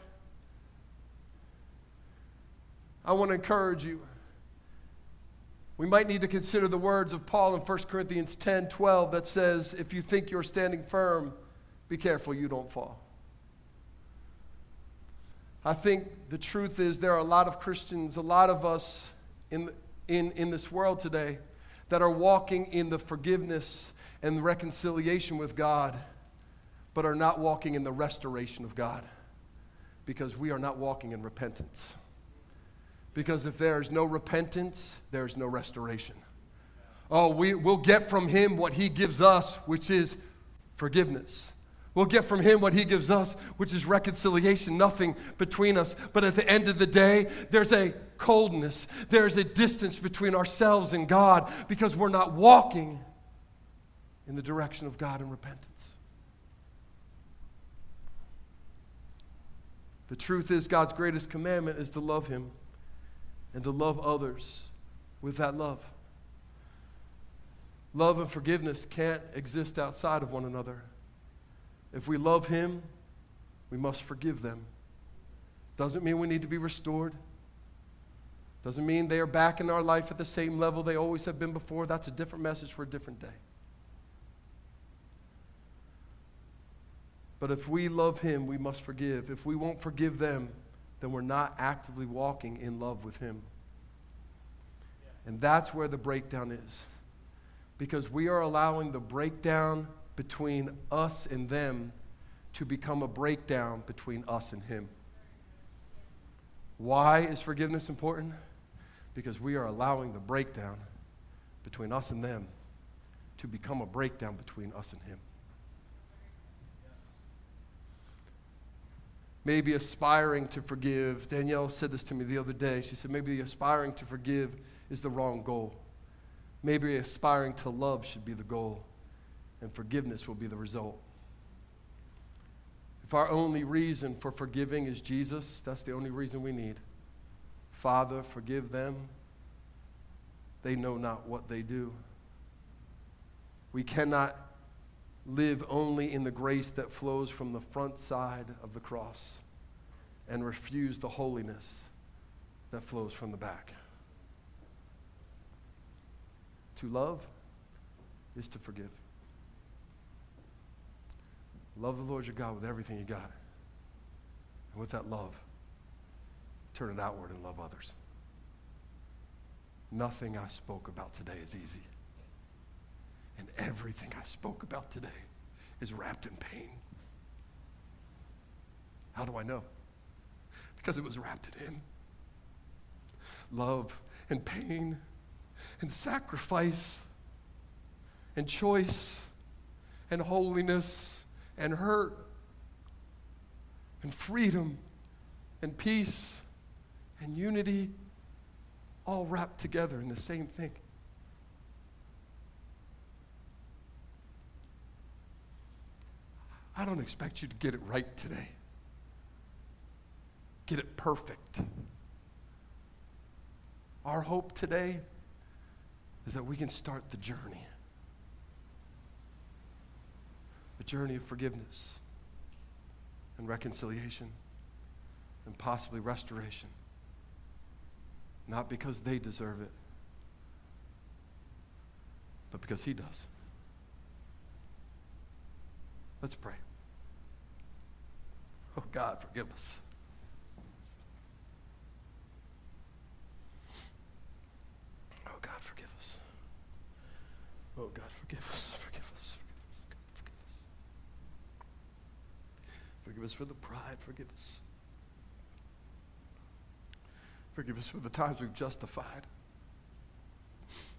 I want to encourage you. We might need to consider the words of Paul in 1 Corinthians 10 12 that says, If you think you're standing firm, be careful you don't fall. I think the truth is there are a lot of Christians, a lot of us in, in, in this world today that are walking in the forgiveness and reconciliation with God, but are not walking in the restoration of God because we are not walking in repentance. Because if there is no repentance, there is no restoration. Oh, we, we'll get from Him what He gives us, which is forgiveness. We'll get from Him what He gives us, which is reconciliation, nothing between us. But at the end of the day, there's a coldness, there's a distance between ourselves and God because we're not walking in the direction of God in repentance. The truth is, God's greatest commandment is to love Him and to love others with that love. Love and forgiveness can't exist outside of one another. If we love Him, we must forgive them. Doesn't mean we need to be restored. Doesn't mean they are back in our life at the same level they always have been before. That's a different message for a different day. But if we love Him, we must forgive. If we won't forgive them, then we're not actively walking in love with Him. And that's where the breakdown is. Because we are allowing the breakdown between us and them to become a breakdown between us and Him. Why is forgiveness important? Because we are allowing the breakdown between us and them to become a breakdown between us and Him. maybe aspiring to forgive. Danielle said this to me the other day. She said, maybe aspiring to forgive is the wrong goal. Maybe aspiring to love should be the goal, and forgiveness will be the result. If our only reason for forgiving is Jesus, that's the only reason we need. Father, forgive them. They know not what they do. We cannot live only in the grace that flows from the front side of the cross and refuse the holiness that flows from the back. To love is to forgive. Love the Lord your God with everything you got. And with that love, turn it outward and love others. Nothing I spoke about today is easy. And everything I spoke about today is wrapped in pain. How do I know? Because it was wrapped in love and pain and sacrifice and choice and holiness and hurt and freedom and peace and unity all wrapped together in the same thing. I don't expect you to get it right today. Get it perfect. Our hope today is that we can start the journey journey of forgiveness and reconciliation and possibly restoration. Not because they deserve it, but because He does. Let's pray. Oh, God, forgive us. Oh, God, forgive us. Oh, God, forgive us. Forgive us. Forgive us. God, forgive us. Forgive us for the pride. Forgive us. Forgive us for the times we've justified.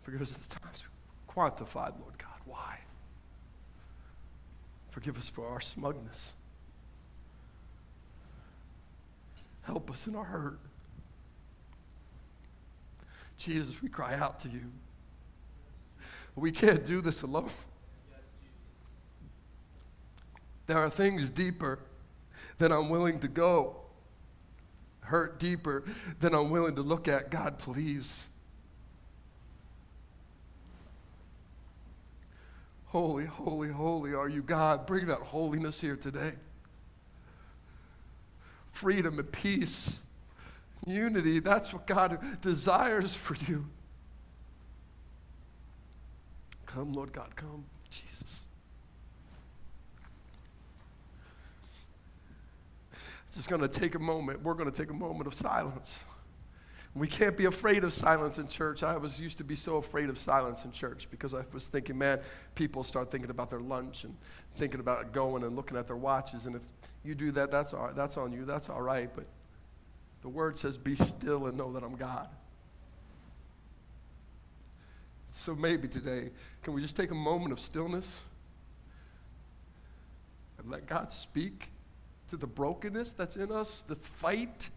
Forgive us for the times we've quantified, Lord God. Why? Forgive us for our smugness. Help us in our hurt. Jesus, we cry out to you. We can't do this alone. There are things deeper than I'm willing to go, hurt deeper than I'm willing to look at. God, please. Holy, holy, holy are you, God. Bring that holiness here today. Freedom and peace, unity, that's what God desires for you. Come, Lord God, come. Jesus. Just going to take a moment. We're going to take a moment of silence. We can't be afraid of silence in church. I was used to be so afraid of silence in church because I was thinking, man, people start thinking about their lunch and thinking about going and looking at their watches. And if you do that, that's, all, that's on you. That's all right. But the word says, be still and know that I'm God. So maybe today, can we just take a moment of stillness and let God speak to the brokenness that's in us, the fight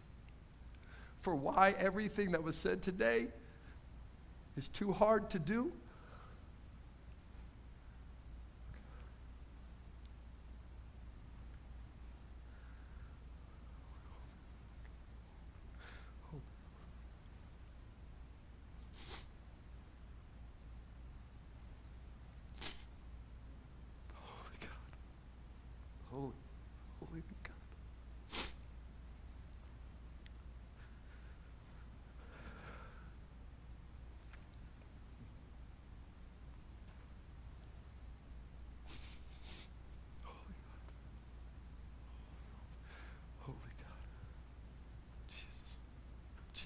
for why everything that was said today is too hard to do?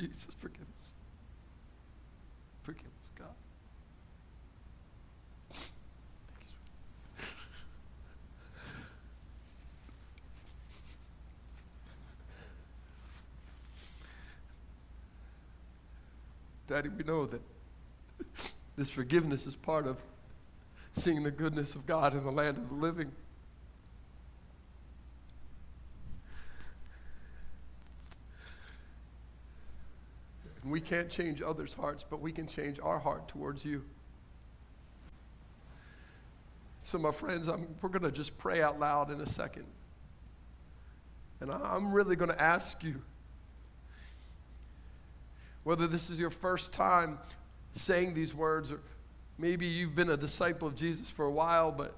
Jesus, forgive us. Forgive us, God. Daddy, we know that this forgiveness is part of seeing the goodness of God in the land of the living. we can't change others' hearts, but we can change our heart towards you. So, my friends, I'm, we're going to just pray out loud in a second. And I'm really going to ask you whether this is your first time saying these words, or maybe you've been a disciple of Jesus for a while, but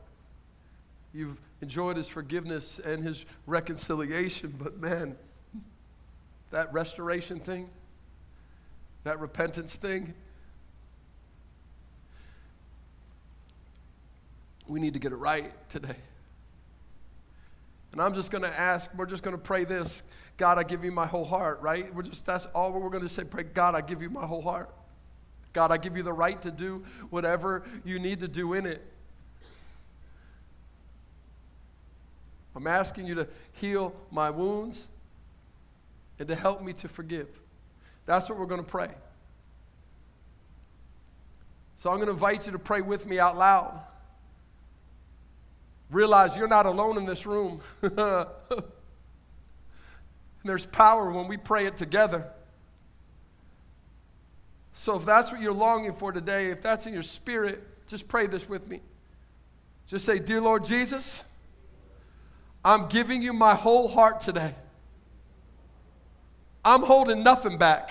you've enjoyed his forgiveness and his reconciliation. But man, that restoration thing, that repentance thing. We need to get it right today. And I'm just going to ask, we're just going to pray this God, I give you my whole heart, right? We're just, that's all we're going to say. Pray, God, I give you my whole heart. God, I give you the right to do whatever you need to do in it. I'm asking you to heal my wounds and to help me to forgive. That's what we're going to pray. So I'm going to invite you to pray with me out loud. Realize you're not alone in this room. There's power when we pray it together. So if that's what you're longing for today, if that's in your spirit, just pray this with me. Just say, Dear Lord Jesus, I'm giving you my whole heart today. I'm holding nothing back.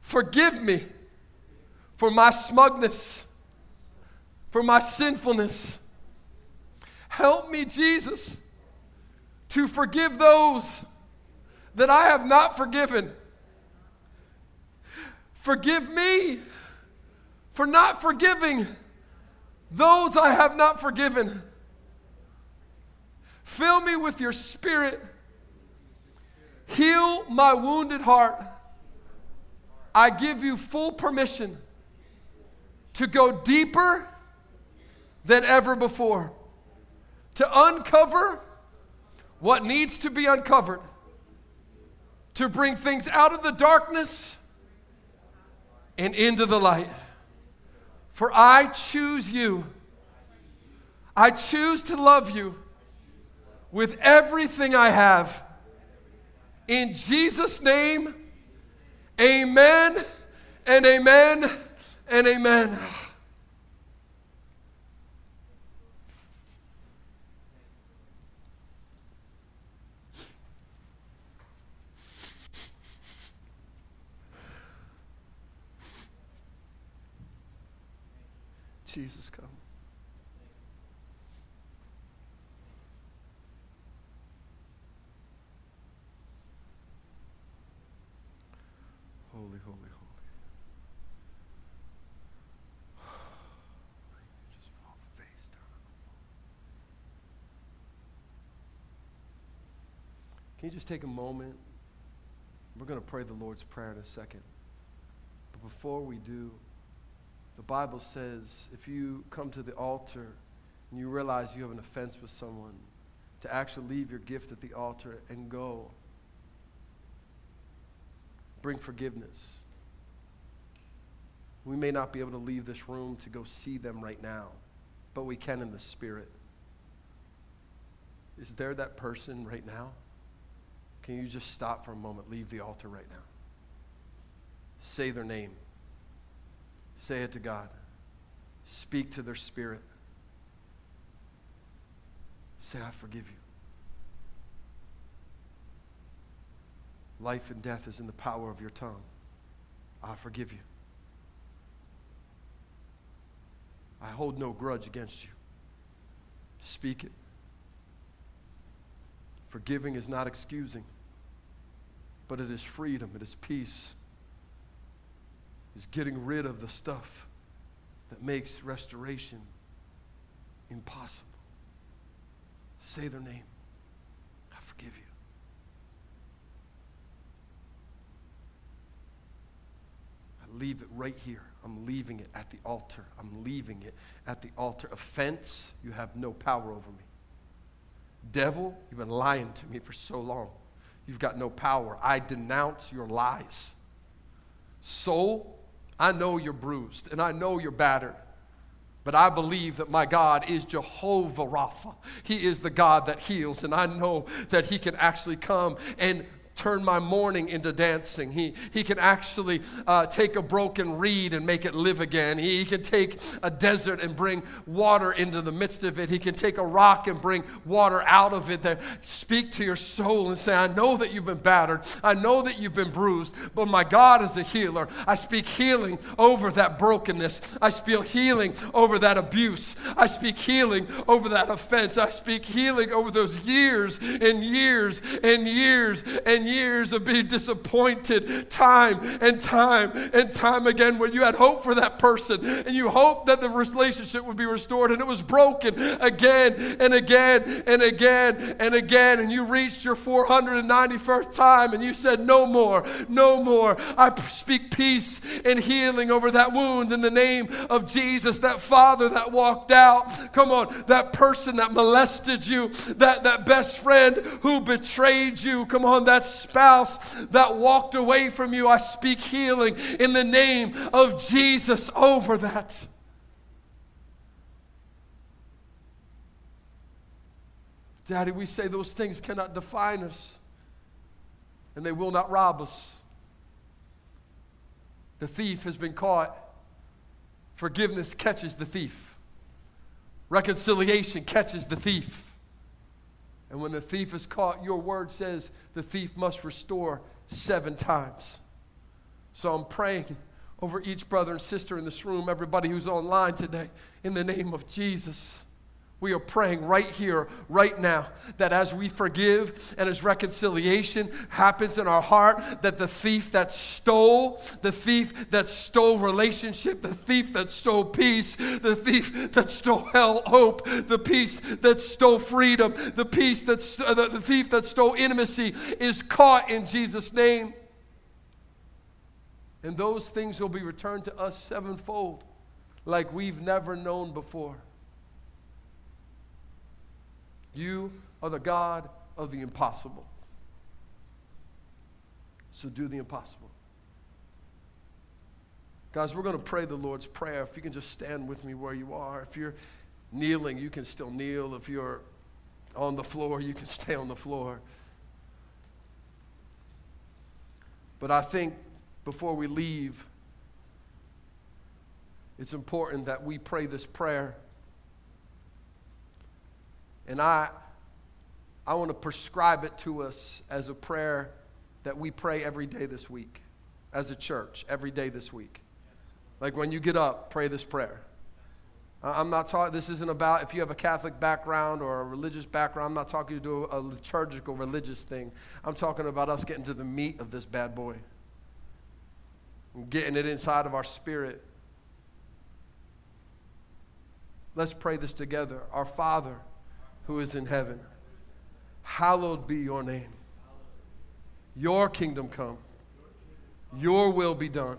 Forgive me for my smugness, for my sinfulness. Help me, Jesus, to forgive those that I have not forgiven. Forgive me for not forgiving those I have not forgiven. Fill me with your spirit Heal my wounded heart. I give you full permission to go deeper than ever before, to uncover what needs to be uncovered, to bring things out of the darkness and into the light. For I choose you. I choose to love you with everything I have. In Jesus' name, amen and amen and amen. Jesus, come. Holy, holy, holy. Just fall face down on the floor. You just take a moment? We're going to pray the Lord's Prayer in a second. But before we do, the Bible says if you come to the altar and you realize you have an offense with someone, to actually leave your gift at the altar and go. Bring forgiveness. We may not be able to leave this room to go see them right now, but we can in the spirit. Is there that person right now? Can you just stop for a moment, leave the altar right now? Say their name. Say it to God. Speak to their spirit. Say, I forgive you. Life and death is in the power of your tongue. I forgive you. I hold no grudge against you. Speak it. Forgiving is not excusing, but it is freedom, it is peace, is getting rid of the stuff that makes restoration impossible. Say their name. I forgive you. I leave it right here. I'm leaving it at the altar. I'm leaving it at the altar. Offense, you have no power over me. Devil, you've been lying to me for so long. You've got no power. I denounce your lies. Soul, I know you're bruised and I know you're battered. But I believe that my God is Jehovah Rapha. He is the God that heals, and I know that He can actually come and turn my mourning into dancing. He, he can actually uh, take a broken reed and make it live again. He, he can take a desert and bring water into the midst of it. He can take a rock and bring water out of it. That speak to your soul and say, I know that you've been battered. I know that you've been bruised, but my God is a healer. I speak healing over that brokenness. I speak healing over that abuse. I speak healing over that offense. I speak healing over those years and years and years and years of being disappointed time and time and time again when you had hope for that person and you hoped that the relationship would be restored and it was broken again and again and again and again and you reached your 491st time and you said no more no more. I speak peace and healing over that wound in the name of jesus that father that walked out. Come on that person that molested you that that best friend who betrayed you. Come on that's spouse that walked away from you, I speak healing in the name of Jesus over that. Daddy, we say those things cannot define us and they will not rob us. The thief has been caught. Forgiveness catches the thief. Reconciliation catches the thief. And when the thief is caught, your word says the thief must restore seven times. So I'm praying over each brother and sister in this room, everybody who's online today, in the name of Jesus. We are praying right here, right now, that as we forgive and as reconciliation happens in our heart, that the thief that stole, the thief that stole relationship, the thief that stole peace, the thief that stole hell, hope, the peace that stole freedom, the peace that st- uh, the, the thief that stole intimacy is caught in Jesus' name. And those things will be returned to us sevenfold, like we've never known before. You are the God of the impossible. So do the impossible. Guys, we're going to pray the Lord's Prayer. If you can just stand with me where you are. If you're kneeling, you can still kneel. If you're on the floor, you can stay on the floor. But I think before we leave, it's important that we pray this prayer. And I, I want to prescribe it to us as a prayer that we pray every day this week, as a church, every day this week. Like when you get up, pray this prayer. I'm not talking, this isn't about if you have a Catholic background or a religious background. I'm not talking to do a liturgical religious thing. I'm talking about us getting to the meat of this bad boy, and getting it inside of our spirit. Let's pray this together. Our Father who is in heaven, hallowed be your name. Your kingdom come, your will be done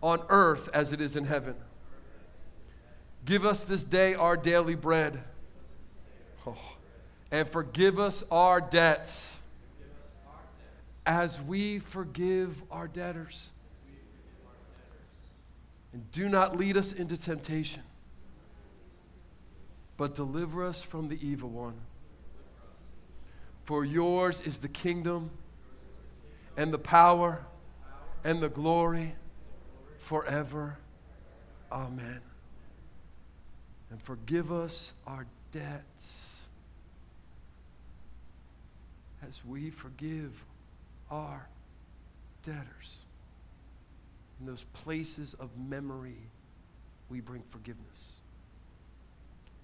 on earth as it is in heaven. Give us this day our daily bread. Oh, and forgive us our debts as we forgive our debtors. And do not lead us into temptation, but deliver us from the evil one. For yours is the kingdom and the power and the glory forever. Amen. And forgive us our debts as we forgive our debtors. In those places of memory, we bring forgiveness.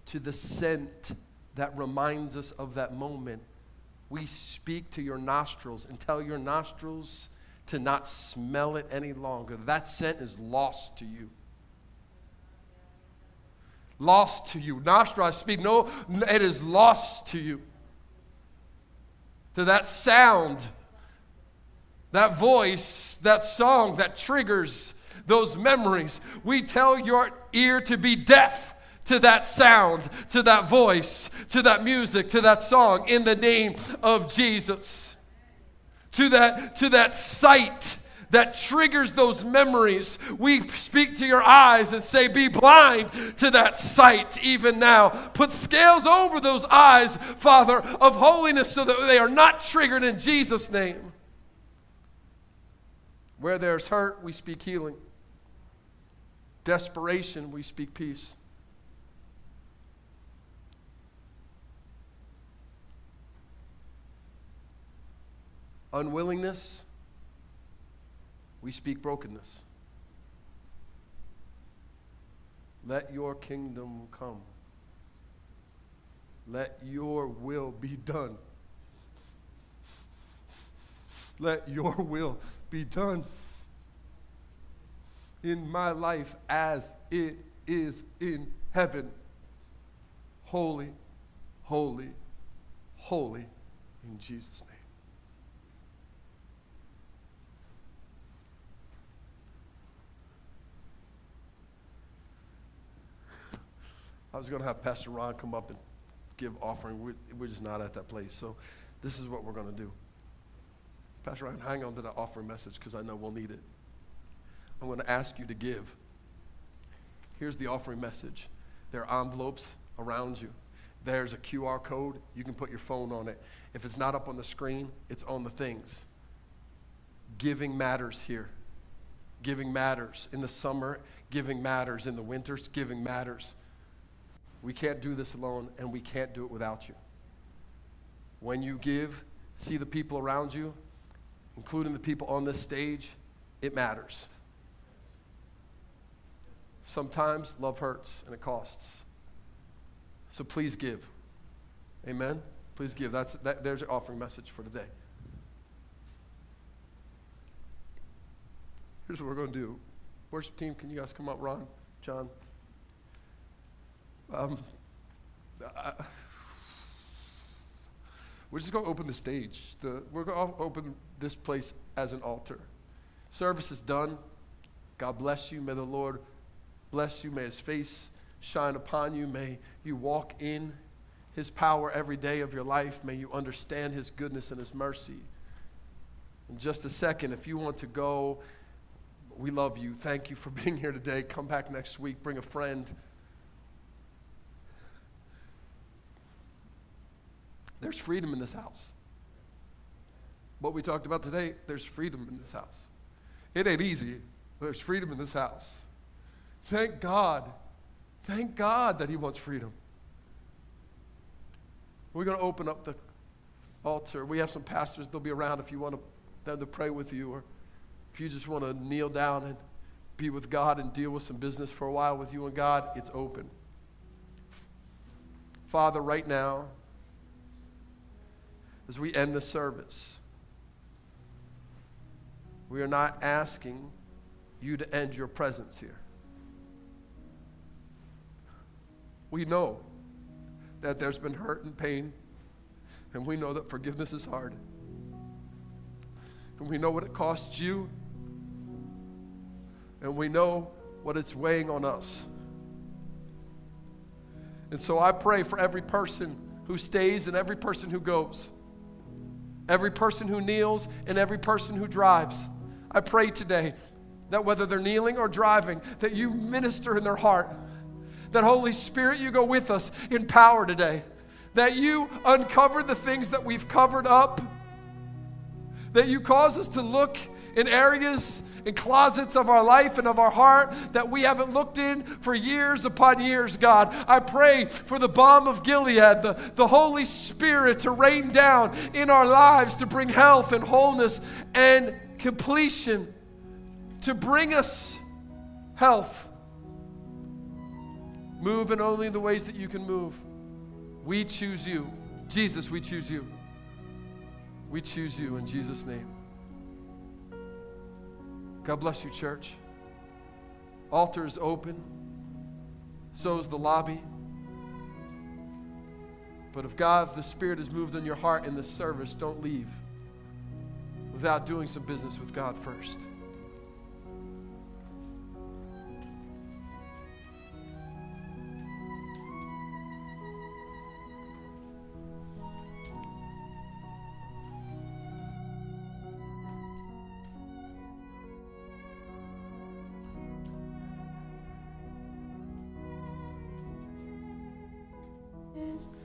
To the scent that reminds us of that moment, we speak to your nostrils and tell your nostrils to not smell it any longer. That scent is lost to you. Lost to you. Nostril, I speak. No, it is lost to you. To that sound, that voice, that song that triggers those memories. We tell your ear to be deaf to that sound, to that voice, to that music, to that song in the name of Jesus to that, to that sight that triggers those memories. We speak to your eyes and say, Be blind to that sight even now. Put scales over those eyes, Father, of holiness so that they are not triggered in Jesus' name. Where there's hurt, we speak healing. Desperation, we speak peace. Unwillingness, we speak brokenness. Let your kingdom come. Let your will be done. Let your will be done in my life as it is in heaven. Holy, holy, holy in Jesus' name. I was going to have Pastor Ron come up and give offering. We're, we're just not at that place. So this is what we're going to do. Pastor Ron, hang on to that offering message because I know we'll need it. I'm going to ask you to give. Here's the offering message. There are envelopes around you. There's a QR code. You can put your phone on it. If it's not up on the screen, it's on the things. Giving matters here. Giving matters. In the summer, giving matters. In the winters, giving matters. We can't do this alone, and we can't do it without you. When you give, see the people around you, including the people on this stage, it matters. Sometimes love hurts and it costs. So please give. Amen? Please give. That's, that, there's your offering message for today. Here's what we're going to do. Worship team, can you guys come up, Ron, John? Um, I, we're just going to open the stage. The, we're going to open this place as an altar. Service is done. God bless you. May the Lord bless you. May his face shine upon you. May you walk in his power every day of your life. May you understand his goodness and his mercy. in just a second. If you want to go, we love you. Thank you for being here today. Come back next week, bring a friend. There's freedom in this house. What we talked about today, there's freedom in this house. It ain't easy, but there's freedom in this house. Thank God. Thank God that He wants freedom. We're going to open up the altar. We have some pastors, they'll be around if you want them to pray with you, or if you just want to kneel down and be with God and deal with some business for a while with you and God, it's open. Father, right now, as we end the service, we are not asking you to end your presence here. We know that there's been hurt and pain, and we know that forgiveness is hard. And we know what it costs you, and we know what it's weighing on us. And so I pray for every person who stays and every person who goes, every person who kneels and every person who drives. I pray today that whether they're kneeling or driving, that you minister in their heart that Holy Spirit, you go with us in power today. That you uncover the things that we've covered up. That you cause us to look in areas, in closets of our life and of our heart that we haven't looked in for years upon years, God. I pray for the balm of Gilead, the, the Holy Spirit to rain down in our lives to bring health and wholeness and completion, to bring us health Move in only the ways that you can move. We choose you. Jesus, we choose you. We choose you in Jesus' name. God bless you, church. Altar is open, so is the lobby. But if God, if the Spirit has moved on your heart in this service, don't leave without doing some business with God first. With